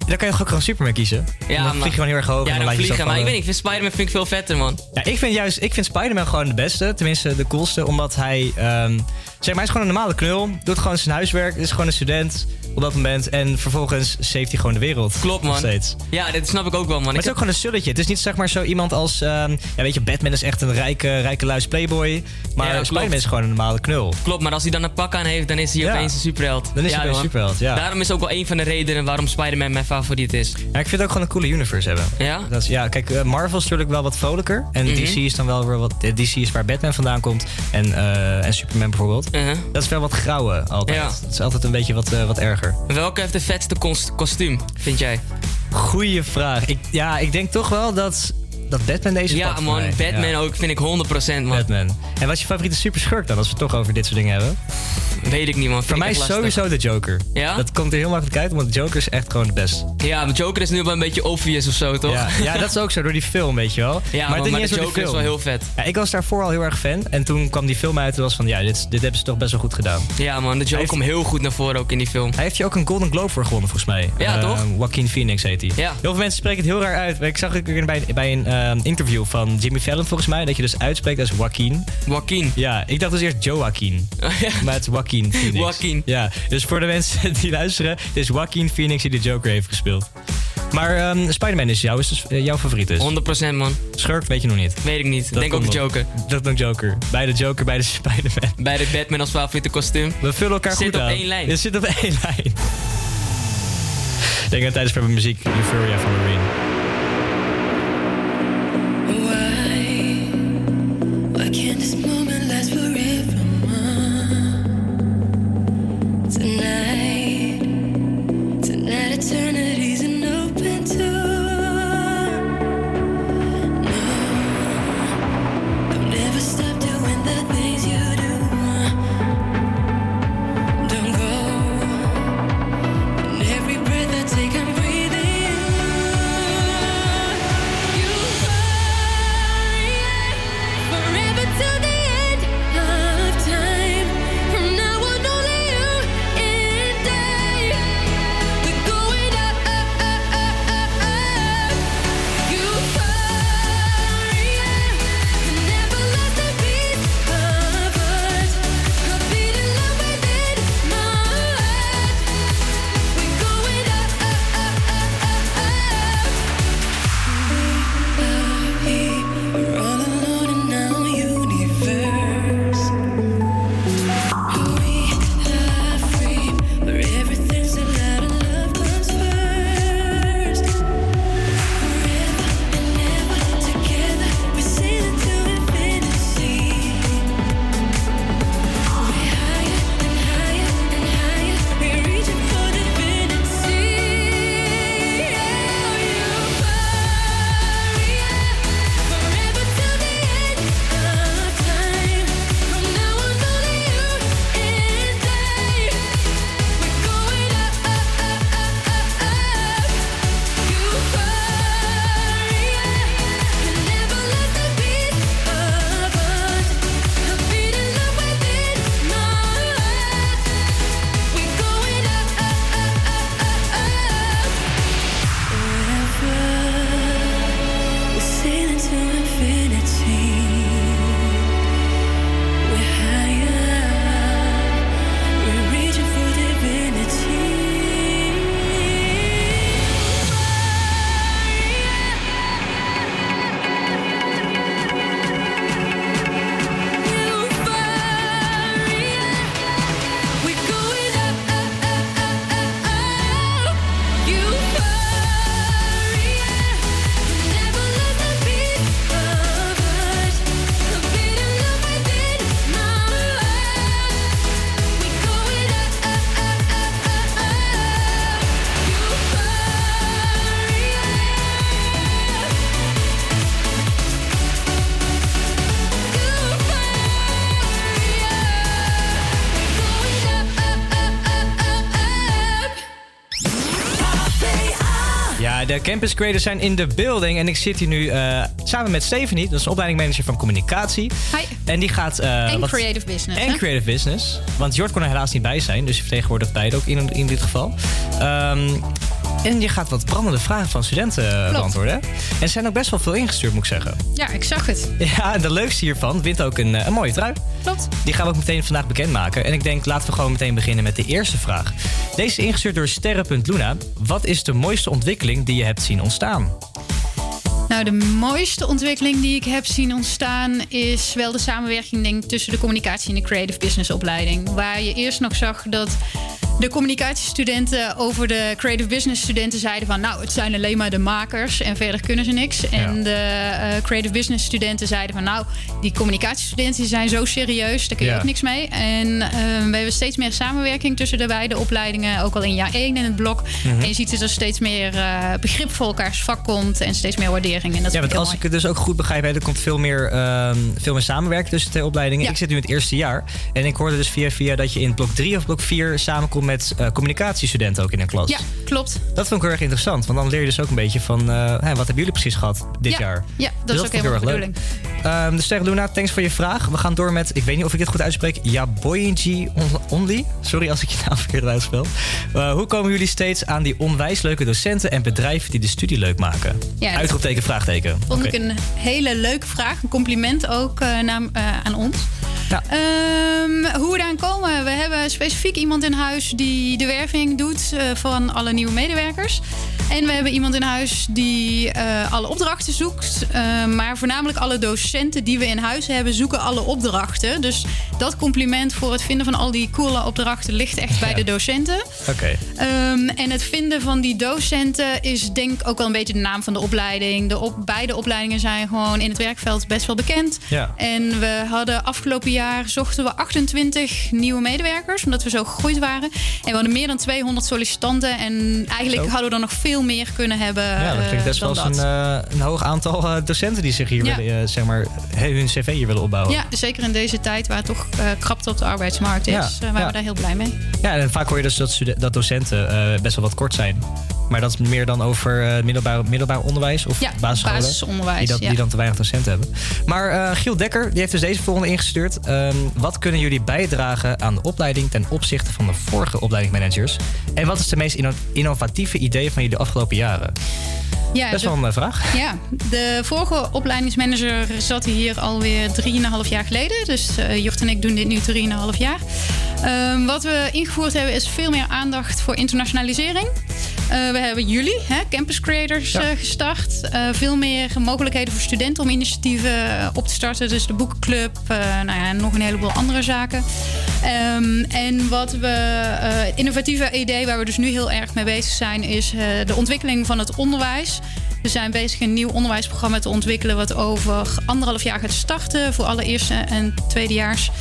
Speaker 4: dan kan je ook gewoon Superman kiezen?
Speaker 5: Ja,
Speaker 4: dan vlieg je gewoon heel erg hoog
Speaker 5: Ja,
Speaker 4: en
Speaker 5: dan
Speaker 4: dan
Speaker 5: vliegen. Maar ik weet niet, ik vind Spider-Man vind ik veel vetter, man.
Speaker 4: Ja, ik vind juist, ik vind Spider-Man gewoon de beste. Tenminste, de coolste. Omdat hij, ehm, zeg maar, hij is gewoon een normale knul. Doet gewoon zijn huiswerk. Is gewoon een student op dat moment. En vervolgens saved hij gewoon de wereld.
Speaker 5: Klopt, man.
Speaker 4: Steeds.
Speaker 5: Ja, dat snap ik ook wel, man.
Speaker 4: Maar het is ook gewoon een sulletje. Het is niet zeg maar zo iemand als... ehm, ja, weet je, Batman is echt een rijke, rijke luis playboy. Maar
Speaker 5: Ja.
Speaker 4: Spider-Man is gewoon een normale knul.
Speaker 5: Klopt, maar als hij dan een pak aan heeft, dan is hij
Speaker 4: Ja.
Speaker 5: opeens een superheld.
Speaker 4: Dan is hij een superheld, ja.
Speaker 5: Daarom is ook wel een van de redenen waarom Spider-Man mijn favoriet is.
Speaker 4: Ja, ik vind het ook gewoon een coole universe hebben.
Speaker 5: Ja?
Speaker 4: Dat is, ja, kijk, eh, Marvel is natuurlijk wel wat vrolijker. En
Speaker 5: Mhm.
Speaker 4: DC is dan wel weer wat... eh, DC is waar Batman vandaan komt. En, eh, en Superman bijvoorbeeld. Dat is wel wat grauwe altijd.
Speaker 5: Uh-huh.
Speaker 4: Het is altijd een beetje wat, wat erger.
Speaker 5: Welke heeft de vetste kos- kostuum, vind jij?
Speaker 4: Goeie vraag. Ik, ja, ik denk toch wel dat, dat Batman deze
Speaker 5: Ja, man.
Speaker 4: mij.
Speaker 5: Batman
Speaker 4: Ja.
Speaker 5: ook, vind ik 100% man.
Speaker 4: Batman. En wat is je favoriete superschurk dan, als we het toch over dit soort dingen hebben?
Speaker 5: Weet ik niet, man. Vind
Speaker 4: Voor mij is
Speaker 5: lastig.
Speaker 4: sowieso de Joker.
Speaker 5: Ja?
Speaker 4: Dat komt er heel makkelijk uit, want de Joker is echt gewoon de best.
Speaker 5: Ja, maar Joker is nu wel een beetje obvious of zo, toch?
Speaker 4: Ja, ja, dat is ook zo, door die film, weet je wel.
Speaker 5: Ja,
Speaker 4: het
Speaker 5: man, maar de Joker is wel heel vet.
Speaker 4: Ja, ik was daarvoor al heel erg fan. En toen kwam die film uit en was van, ja, dit, dit hebben ze toch best wel goed gedaan.
Speaker 5: Ja, man. De Joker komt heel goed naar voren ook in die film.
Speaker 4: Hij heeft je ook een Golden Globe voor gewonnen, volgens mij.
Speaker 5: Ja,
Speaker 4: Eh,
Speaker 5: toch?
Speaker 4: Joaquin Phoenix heet hij.
Speaker 5: Ja.
Speaker 4: Heel veel mensen spreken het heel raar uit. Ik zag het ook bij, bij een eh, interview van Jimmy Fallon, volgens mij, dat je dus uitspreekt als Joaquin.
Speaker 5: Joaquin.
Speaker 4: Ja, ik dacht dus eerst Joaquin. Maar het is Joaquin Phoenix.
Speaker 5: Joaquin.
Speaker 4: Ja, dus voor de mensen die luisteren, het is Joaquin Phoenix die de Joker heeft gespeeld. Maar ehm, Spider-Man is, jou, is dus, eh, jouw favoriet dus?
Speaker 5: 100% man.
Speaker 4: Schurk weet je nog niet.
Speaker 5: Weet ik niet.
Speaker 4: Dat
Speaker 5: Denk ook de. Joker.
Speaker 4: Dat ook Joker. Bij de Joker, bij de Spider-Man.
Speaker 5: Bij de Batman als favoriete kostuum.
Speaker 4: We vullen elkaar
Speaker 5: Zit
Speaker 4: goed
Speaker 5: op
Speaker 4: aan.
Speaker 5: één lijn.
Speaker 4: Het zit op één lijn. Ik denk dat tijdens voor mijn muziek Euphoria van Marine.
Speaker 1: Tonight,
Speaker 4: de Campus Creators zijn in de building. En ik zit hier nu eh, samen met Stephanie. Dat is een opleidingmanager van communicatie.
Speaker 17: Hi.
Speaker 4: En die gaat... eh,
Speaker 17: en
Speaker 4: wat-
Speaker 17: creative business.
Speaker 4: En creative business. Want Jort kon er helaas niet bij zijn. Dus je vertegenwoordigt beide ook in, in dit geval. Ehm, en je gaat wat brandende vragen van studenten eh,
Speaker 17: Klopt.
Speaker 4: beantwoorden. En er zijn ook best wel veel ingestuurd, moet ik zeggen.
Speaker 17: Ja, ik zag het.
Speaker 4: Ja, en de leukste hiervan wint ook een, eh, een mooie trui.
Speaker 17: Klopt.
Speaker 4: Die gaan we ook meteen vandaag bekendmaken. En ik denk, laten we gewoon meteen beginnen met de eerste vraag. Deze is ingestuurd door Sterre.luna. Wat is de mooiste ontwikkeling die je hebt zien ontstaan?
Speaker 17: Nou, de mooiste ontwikkeling die ik heb zien ontstaan is wel de samenwerking denk, tussen de communicatie en de creative business opleiding. Waar je eerst nog zag dat de communicatiestudenten over de creative business studenten zeiden van nou, het zijn alleen maar de makers en verder kunnen ze niks. En de eh, creative business studenten zeiden van nou, die communicatiestudenten zijn zo serieus, daar kun je
Speaker 18: Ja.
Speaker 17: ook niks mee. En eh, we hebben steeds meer samenwerking tussen de beide opleidingen, ook al in jaar 1 in het blok.
Speaker 4: Mhm.
Speaker 17: En je ziet dat er steeds meer eh, begrip voor elkaars vak komt en steeds meer waardering. En dat
Speaker 4: ja, want als
Speaker 17: mooi.
Speaker 4: ik het dus ook goed begrijp, hè, er komt veel meer, ehm, veel meer samenwerking tussen de twee opleidingen. Ik zit nu in het eerste jaar. En ik hoorde dus via via dat je in blok 3 of blok 4 samenkomt met eh, communicatiestudenten ook in een klas.
Speaker 17: Ja, klopt.
Speaker 4: Dat vond ik heel erg interessant. Want dan leer je dus ook een beetje van hè, wat hebben jullie precies gehad dit
Speaker 17: Ja,
Speaker 4: jaar.
Speaker 17: ja, dat
Speaker 4: Dus
Speaker 17: is ook
Speaker 4: heel erg leuk. Ehm, dus Sterre Luna, thanks voor je vraag. We gaan door met, ik weet niet of ik dit goed uitspreek, Jaboyinji On- Only. Sorry als ik je naam verkeerd uitspel. Eh, hoe komen jullie steeds aan die onwijs leuke docenten en bedrijven die de studie leuk maken?
Speaker 17: Ja,
Speaker 4: Uitroepteken, vraagteken.
Speaker 17: Vond ik een hele leuke vraag. Een compliment ook naam- aan ons. Ehm, hoe we daaraan komen? We hebben specifiek iemand in huis die de werving doet eh, van alle nieuwe medewerkers. En we hebben iemand in huis die eh, alle opdrachten zoekt. Eh, maar voornamelijk alle docenten die we in huis hebben, zoeken alle opdrachten. Dus dat compliment voor het vinden van al die coole opdrachten ligt echt bij de docenten.
Speaker 4: Oké.
Speaker 17: Ehm, en het vinden van die docenten is denk ik ook wel een beetje de naam van de opleiding. De op, beide opleidingen zijn gewoon in het werkveld best wel bekend.
Speaker 4: Ja.
Speaker 17: En we hadden afgelopen jaar zochten we 28 nieuwe medewerkers, omdat we zo gegroeid waren. En we hadden meer dan 200 sollicitanten. En eigenlijk
Speaker 4: Zo.
Speaker 17: hadden we er nog veel meer kunnen hebben.
Speaker 4: Ja, dat klinkt
Speaker 17: eh,
Speaker 4: best wel
Speaker 17: dan
Speaker 4: als een, eh, een hoog aantal eh, docenten die zich hier
Speaker 17: Ja.
Speaker 4: willen, eh, zeg maar, hun cv hier willen opbouwen.
Speaker 17: Ja, zeker in deze tijd waar het toch eh krapte op de arbeidsmarkt is.
Speaker 4: Ja,
Speaker 17: eh, waren
Speaker 4: ja.
Speaker 17: we daar heel blij mee.
Speaker 4: Ja, en vaak hoor je dus dat, dat docenten eh, best wel wat kort zijn. Maar dat is meer dan over eh, middelbaar, middelbaar onderwijs of
Speaker 17: Ja, basisonderwijs,
Speaker 4: Die, dat,
Speaker 17: ja.
Speaker 4: die dan te weinig docenten hebben. Maar eh, Giel Dekker die heeft dus deze volgende ingestuurd. Ehm, wat kunnen jullie bijdragen aan de opleiding ten opzichte van de vorige opleidingsmanagers? En wat is de meest inno- innovatieve idee van jullie de afgelopen jaren?
Speaker 17: Ja,
Speaker 4: Best wel een eh, vraag.
Speaker 17: Ja, de vorige opleidingsmanager zat hier alweer 3,5 jaar geleden. Dus eh Jort en ik doen dit nu 3,5 jaar. Ehm, wat we ingevoerd hebben is veel meer aandacht voor internationalisering. Eh, we hebben jullie, hè, Campus Creators, eh, gestart. Eh, veel meer mogelijkheden voor studenten om initiatieven op te starten. Dus de boekenclub, nou ja, en nog een heleboel andere zaken. Ehm, en wat we, innovatieve idee waar we dus nu heel erg mee bezig zijn, is de ontwikkeling van het onderwijs. We zijn bezig een nieuw onderwijsprogramma te ontwikkelen, wat over anderhalf jaar gaat starten voor alle eerste en tweedejaars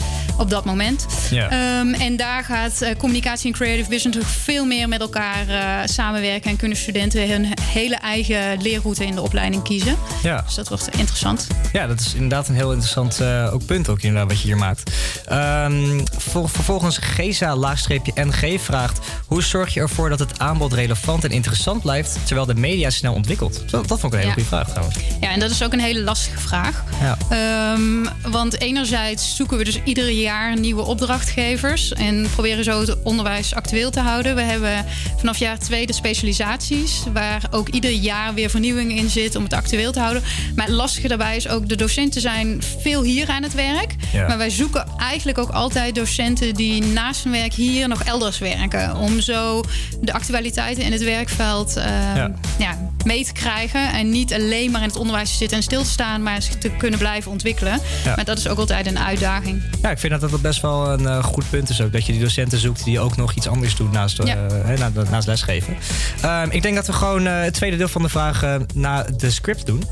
Speaker 17: op dat moment.
Speaker 4: Ja.
Speaker 17: Ehm, en daar gaat eh, communicatie en creative business nog veel meer met elkaar eh, samenwerken en kunnen studenten hun hele eigen leerroute in de opleiding kiezen.
Speaker 4: Ja.
Speaker 17: Dus dat wordt interessant.
Speaker 4: Ja, dat is inderdaad een heel interessant eh, ook punt ook inderdaad, wat je hier maakt. Ehm, ver- vervolgens Geza-NG vraagt... hoe zorg je ervoor dat het aanbod relevant en interessant blijft... terwijl de media snel ontwikkelt? Dat, dat vond ik een hele
Speaker 17: Ja.
Speaker 4: goede vraag trouwens.
Speaker 17: Ja, en dat is ook een hele lastige vraag. Ehm, want enerzijds zoeken we dus iedere jaar nieuwe opdrachtgevers en proberen zo het onderwijs actueel te houden. We hebben vanaf jaar twee de specialisaties, waar ook ieder jaar weer vernieuwing in zit om het actueel te houden. Maar het lastige daarbij is ook, de docenten zijn veel hier aan het werk.
Speaker 18: Ja.
Speaker 17: Maar wij zoeken eigenlijk ook altijd docenten die naast hun werk hier nog elders werken. Om zo de actualiteiten in het werkveld ehm,
Speaker 4: Ja.
Speaker 17: ja, mee te krijgen. En niet alleen maar in het onderwijs te zitten en stil te staan, maar zich te kunnen blijven ontwikkelen.
Speaker 4: Ja.
Speaker 17: Maar dat is ook altijd een uitdaging.
Speaker 4: Ja, ik vind dat dat best wel een eh, goed punt is ook. Dat je die docenten zoekt die ook nog iets anders doen naast, eh,
Speaker 17: Ja.
Speaker 4: hè, na- naast lesgeven. Ehm, ik denk dat we gewoon eh, het tweede deel van de vraag eh, na de script doen.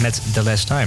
Speaker 4: Met The Last Time.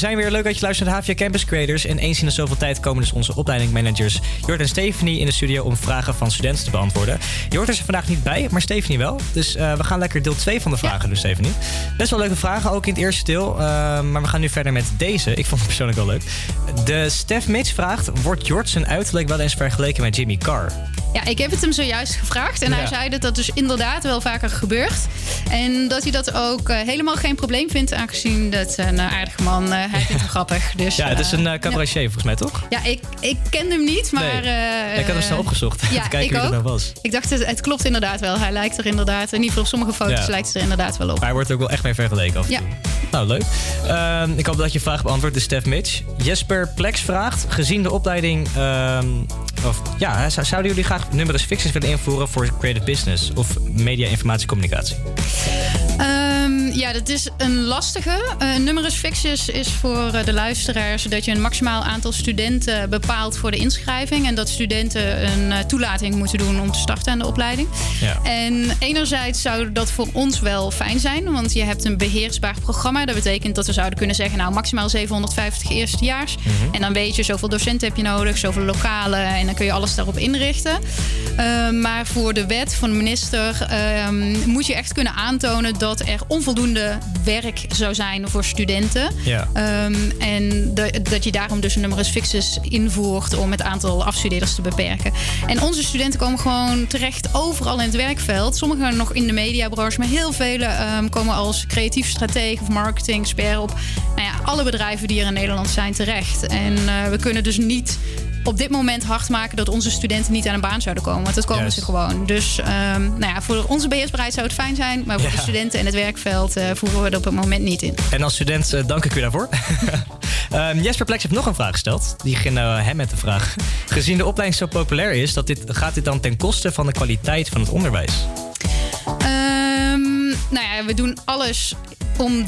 Speaker 4: Zijn weer leuk dat je luistert naar HVA Campus Creators. En eens in de zoveel tijd komen dus onze opleidingmanagers Jort en Stephanie in de studio om vragen van studenten te beantwoorden. Jort is er vandaag niet bij, maar Stephanie wel. Dus eh, we gaan lekker deel 2 van de vragen doen, Stephanie. Best wel leuke vragen, ook in het eerste deel. Eh, maar we gaan nu verder met deze. Ik vond het persoonlijk wel leuk. De Stef Mitch vraagt, wordt Jort zijn uiterlijk wel eens vergeleken met Jimmy Carr?
Speaker 17: Ja, ik heb het hem zojuist gevraagd. En hij
Speaker 4: Ja.
Speaker 17: zei dat dat dus inderdaad wel vaker gebeurt. En dat hij dat ook eh, helemaal geen probleem vindt, aangezien dat een eh, aardige man, eh, hij vindt hem grappig. Dus,
Speaker 4: Ja, het is een cabaretier volgens mij, toch?
Speaker 17: Ja, ik, ik ken hem niet, maar...
Speaker 4: Nee. ik had hem snel opgezocht.
Speaker 17: Ja,
Speaker 4: te kijken
Speaker 17: ik
Speaker 4: wie er
Speaker 17: ook.
Speaker 4: nou was.
Speaker 17: Ik dacht, het, het klopt inderdaad wel. Hij lijkt er inderdaad, in ieder geval op sommige foto's
Speaker 4: Ja.
Speaker 17: lijkt het er inderdaad wel op.
Speaker 4: Maar hij wordt er ook wel echt mee vergeleken af
Speaker 17: Ja.
Speaker 4: Nou, leuk. Ehm, ik hoop dat je vraag beantwoordt, de Stef Mitch. Jesper Plex vraagt, gezien de opleiding... ehm, of, ja, zouden jullie graag numerus fixes willen invoeren voor creative business of media informatie communicatie?
Speaker 17: Ja, dat is een lastige. Eh numerus fixus is voor eh, de luisteraars dat je een maximaal aantal studenten bepaalt voor de inschrijving. En dat studenten een eh, toelating moeten doen om te starten aan de opleiding.
Speaker 4: Ja.
Speaker 17: En enerzijds zou dat voor ons wel fijn zijn, want je hebt een beheersbaar programma. Dat betekent dat we zouden kunnen zeggen, nou maximaal 750 eerstejaars.
Speaker 4: Mhm.
Speaker 17: En dan weet je, zoveel docenten heb je nodig, zoveel lokalen. En dan kun je alles daarop inrichten. Maar voor de wet van de minister ehm, moet je echt kunnen aantonen dat er onvoldoende werk zou zijn voor studenten.
Speaker 4: Ja.
Speaker 17: Ehm, en de- dat je daarom dus een numerus fixus invoert om het aantal afstudeerders te beperken. En onze studenten komen gewoon terecht overal in het werkveld. Sommigen nog in de mediabranche, maar heel vele ehm, komen als creatief stratege of marketing expert op nou ja, alle bedrijven die er in Nederland zijn terecht. En eh, we kunnen dus niet op dit moment hard maken dat onze studenten niet aan een baan zouden komen. Want dat komen ze gewoon. Dus ehm, nou ja, voor onze beheersbaarheid zou het fijn zijn. Maar voor
Speaker 4: Ja.
Speaker 17: de studenten en het werkveld eh, voeren we het op het moment niet in.
Speaker 4: En als student eh, dank ik u daarvoor. Ehm, Jesper Plex heeft nog een vraag gesteld. Die ging naar hem met de vraag. Gezien de opleiding zo populair is, dat dit, gaat dit dan ten koste van de kwaliteit van het onderwijs?
Speaker 17: Ehm, nou ja, we doen alles om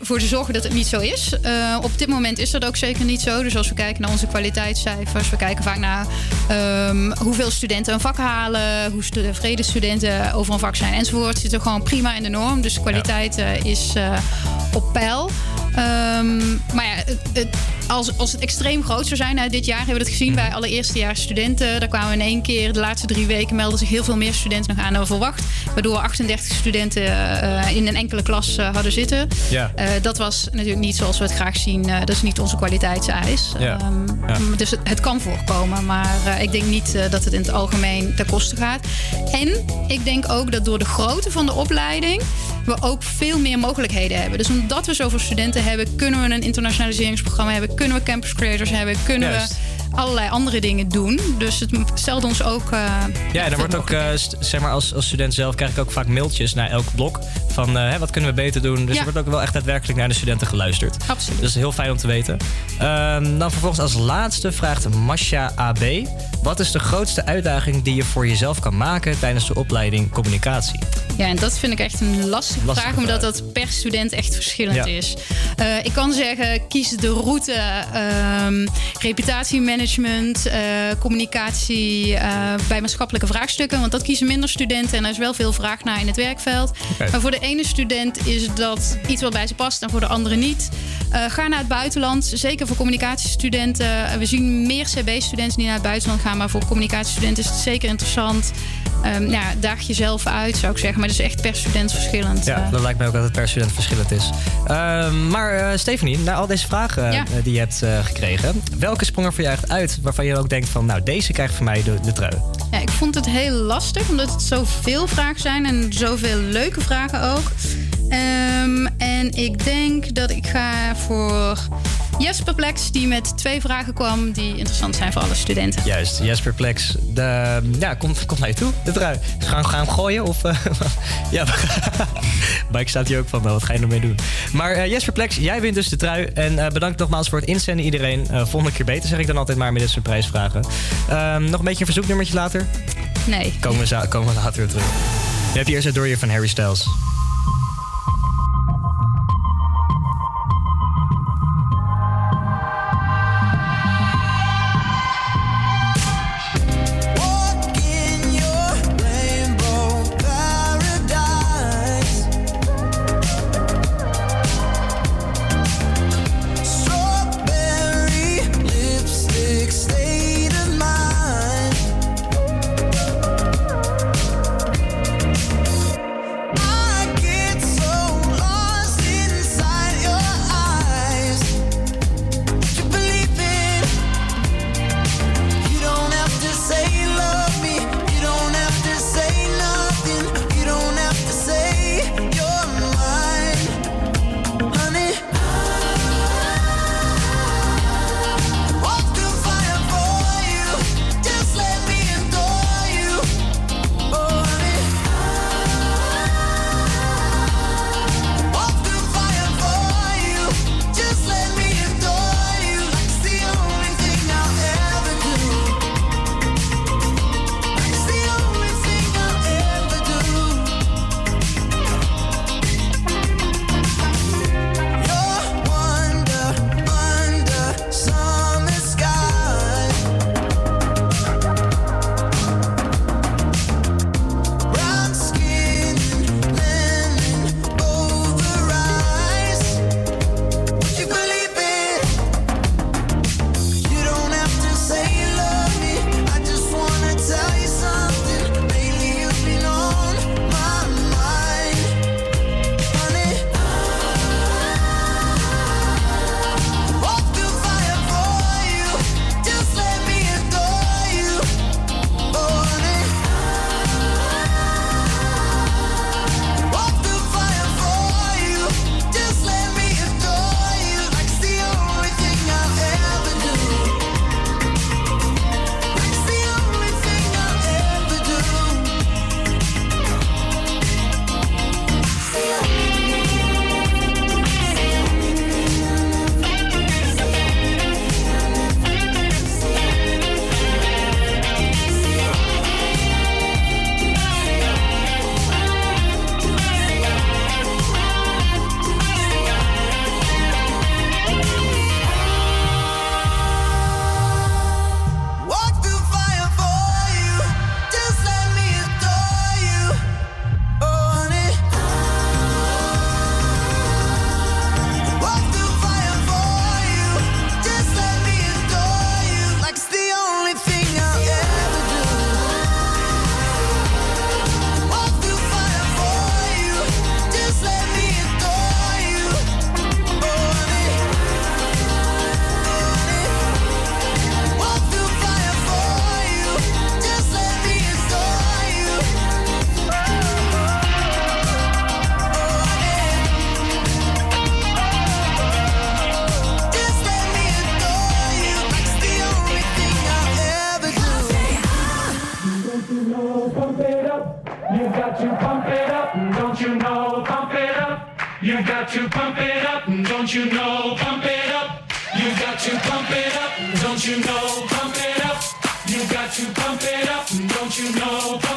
Speaker 17: ervoor te zorgen dat het niet zo is. Eh, op dit moment is dat ook zeker niet zo. Dus als we kijken naar onze kwaliteitscijfers, we kijken vaak naar ehm, hoeveel studenten een vak halen, hoe tevreden studenten over een vak zijn enzovoort. Zit er gewoon prima in de norm. Dus kwaliteit eh, is eh, op peil. Ehm, maar ja, het, het- als, als het extreem groot zou zijn, nou, dit jaar hebben we het gezien bij alle eerstejaars studenten. Daar kwamen in één keer de laatste drie weken melden zich heel veel meer studenten nog aan dan verwacht. Waardoor we 38 studenten eh, in een enkele klas eh, hadden zitten.
Speaker 4: Ja.
Speaker 17: Eh, dat was natuurlijk niet zoals we het graag zien. Dat is niet onze kwaliteitseis.
Speaker 4: Ja.
Speaker 17: Ehm,
Speaker 4: Ja.
Speaker 17: Dus het, het kan voorkomen, maar ik denk niet dat het in het algemeen ten koste gaat. En ik denk ook dat door de grootte van de opleiding we ook veel meer mogelijkheden hebben. Dus omdat we zoveel studenten hebben, kunnen we een internationaliseringsprogramma hebben, kunnen we campus creators hebben, kunnen
Speaker 4: Juist.
Speaker 17: we allerlei andere dingen doen. Dus het stelt ons ook. eh,
Speaker 4: Ja, en
Speaker 17: veel
Speaker 4: wordt ook, eh, zeg maar, als, als student zelf krijg ik ook vaak mailtjes naar elk blok. Van hè, wat kunnen we beter doen. Dus
Speaker 17: Ja.
Speaker 4: er wordt ook wel echt daadwerkelijk naar de studenten geluisterd.
Speaker 17: Absoluut.
Speaker 4: Dus heel fijn om te weten. Ehm, dan vervolgens als laatste vraagt Masha AB. Wat is de grootste uitdaging die je voor jezelf kan maken tijdens de opleiding communicatie?
Speaker 17: Ja, en dat vind ik echt een lastige,
Speaker 4: Lastige
Speaker 17: vraag, omdat dat per student echt verschillend
Speaker 4: Ja.
Speaker 17: is. Eh, ik kan zeggen, kies de route, ehm, reputatiemanagement, eh, communicatie eh, bij maatschappelijke vraagstukken, want dat kiezen minder studenten en er is wel veel vraag naar in het werkveld. Maar voor de ene student is dat iets wat bij ze past en voor de andere niet. Ga naar het buitenland, zeker voor communicatiestudenten. We zien meer CB-studenten die naar het buitenland gaan, maar voor communicatiestudenten is het zeker interessant. Ehm, ja, daag jezelf uit, zou ik zeggen. Maar het is echt per student verschillend.
Speaker 4: Ja,
Speaker 17: Eh,
Speaker 4: dat lijkt mij ook dat het per student verschillend is. Ehm, maar eh Stephanie, na al deze vragen
Speaker 17: Ja.
Speaker 4: eh, die je hebt gekregen, welke sprong er voor jou echt uit waarvan je ook denkt van, nou, deze krijgt van mij de, de trui?
Speaker 17: Ja, ik vond het heel lastig, omdat het zoveel vragen zijn en zoveel leuke vragen ook. Ehm, en ik denk dat ik ga voor Jesper Plex, die met twee vragen kwam die interessant zijn voor alle studenten.
Speaker 4: Juist, Jesper Plex. De, ja, komt komt naar je toe, de trui. Gaan, gaan hem gooien? Of, eh, ja, Mike staat hier ook van, nou, wat ga je ermee doen? Maar eh, Jesper Plex, jij wint dus de trui. En eh, bedankt nogmaals voor het inzenden iedereen. Volgende keer beter, zeg ik dan altijd maar met dit soort prijsvragen. Ehm, nog een beetje een verzoeknummertje later?
Speaker 17: Nee.
Speaker 4: Komen we, komen we later terug. Je hebt hier eerst het door je van Harry Styles.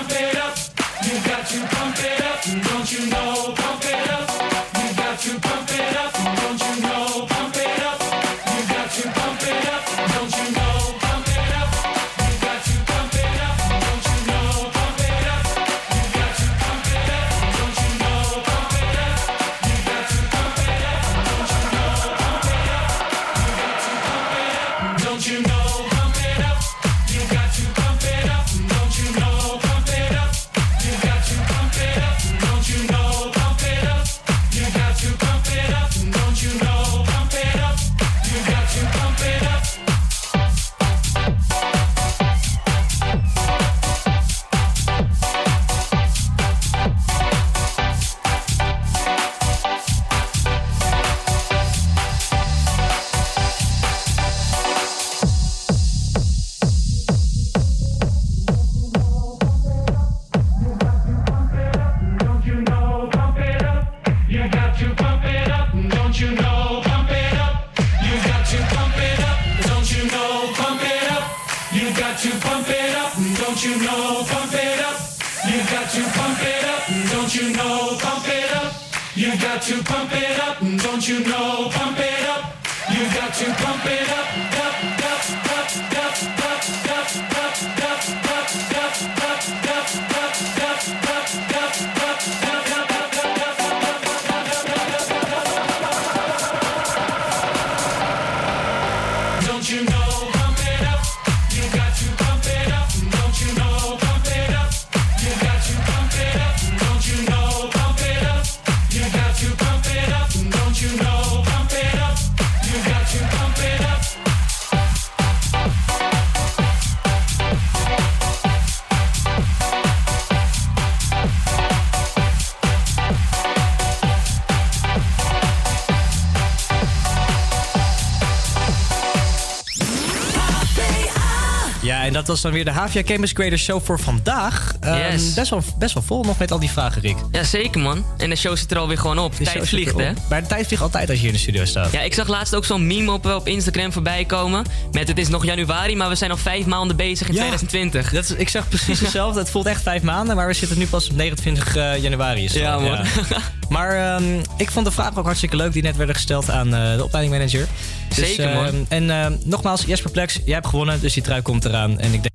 Speaker 3: pump it up. You got to pump it up. Don't you know?
Speaker 4: was dan weer de Havia Campus Creators Show voor vandaag. Ehm, best, wel, best wel vol nog met al die vragen, Rick.
Speaker 5: Ja, zeker man. En de show zit er alweer gewoon op. Tijd vliegt, hè?
Speaker 4: Maar de tijd vliegt altijd als je in de studio staat.
Speaker 5: Ja, ik zag laatst ook zo'n meme op, op Instagram voorbij komen. Met het is nog januari, maar we zijn al vijf maanden bezig in 2020.
Speaker 4: Dat is, ik zag precies hetzelfde. het voelt echt vijf maanden, maar we zitten nu pas op 29 eh, januari.
Speaker 5: Ja, man.
Speaker 4: Maar ehm, ik vond de vraag ook hartstikke leuk die net werden gesteld aan uh, de opleidingmanager.
Speaker 5: Zeker, dus.
Speaker 4: Ehm, en ehm, nogmaals, Jesper Plex, jij hebt gewonnen, dus die trui komt eraan. En ik denk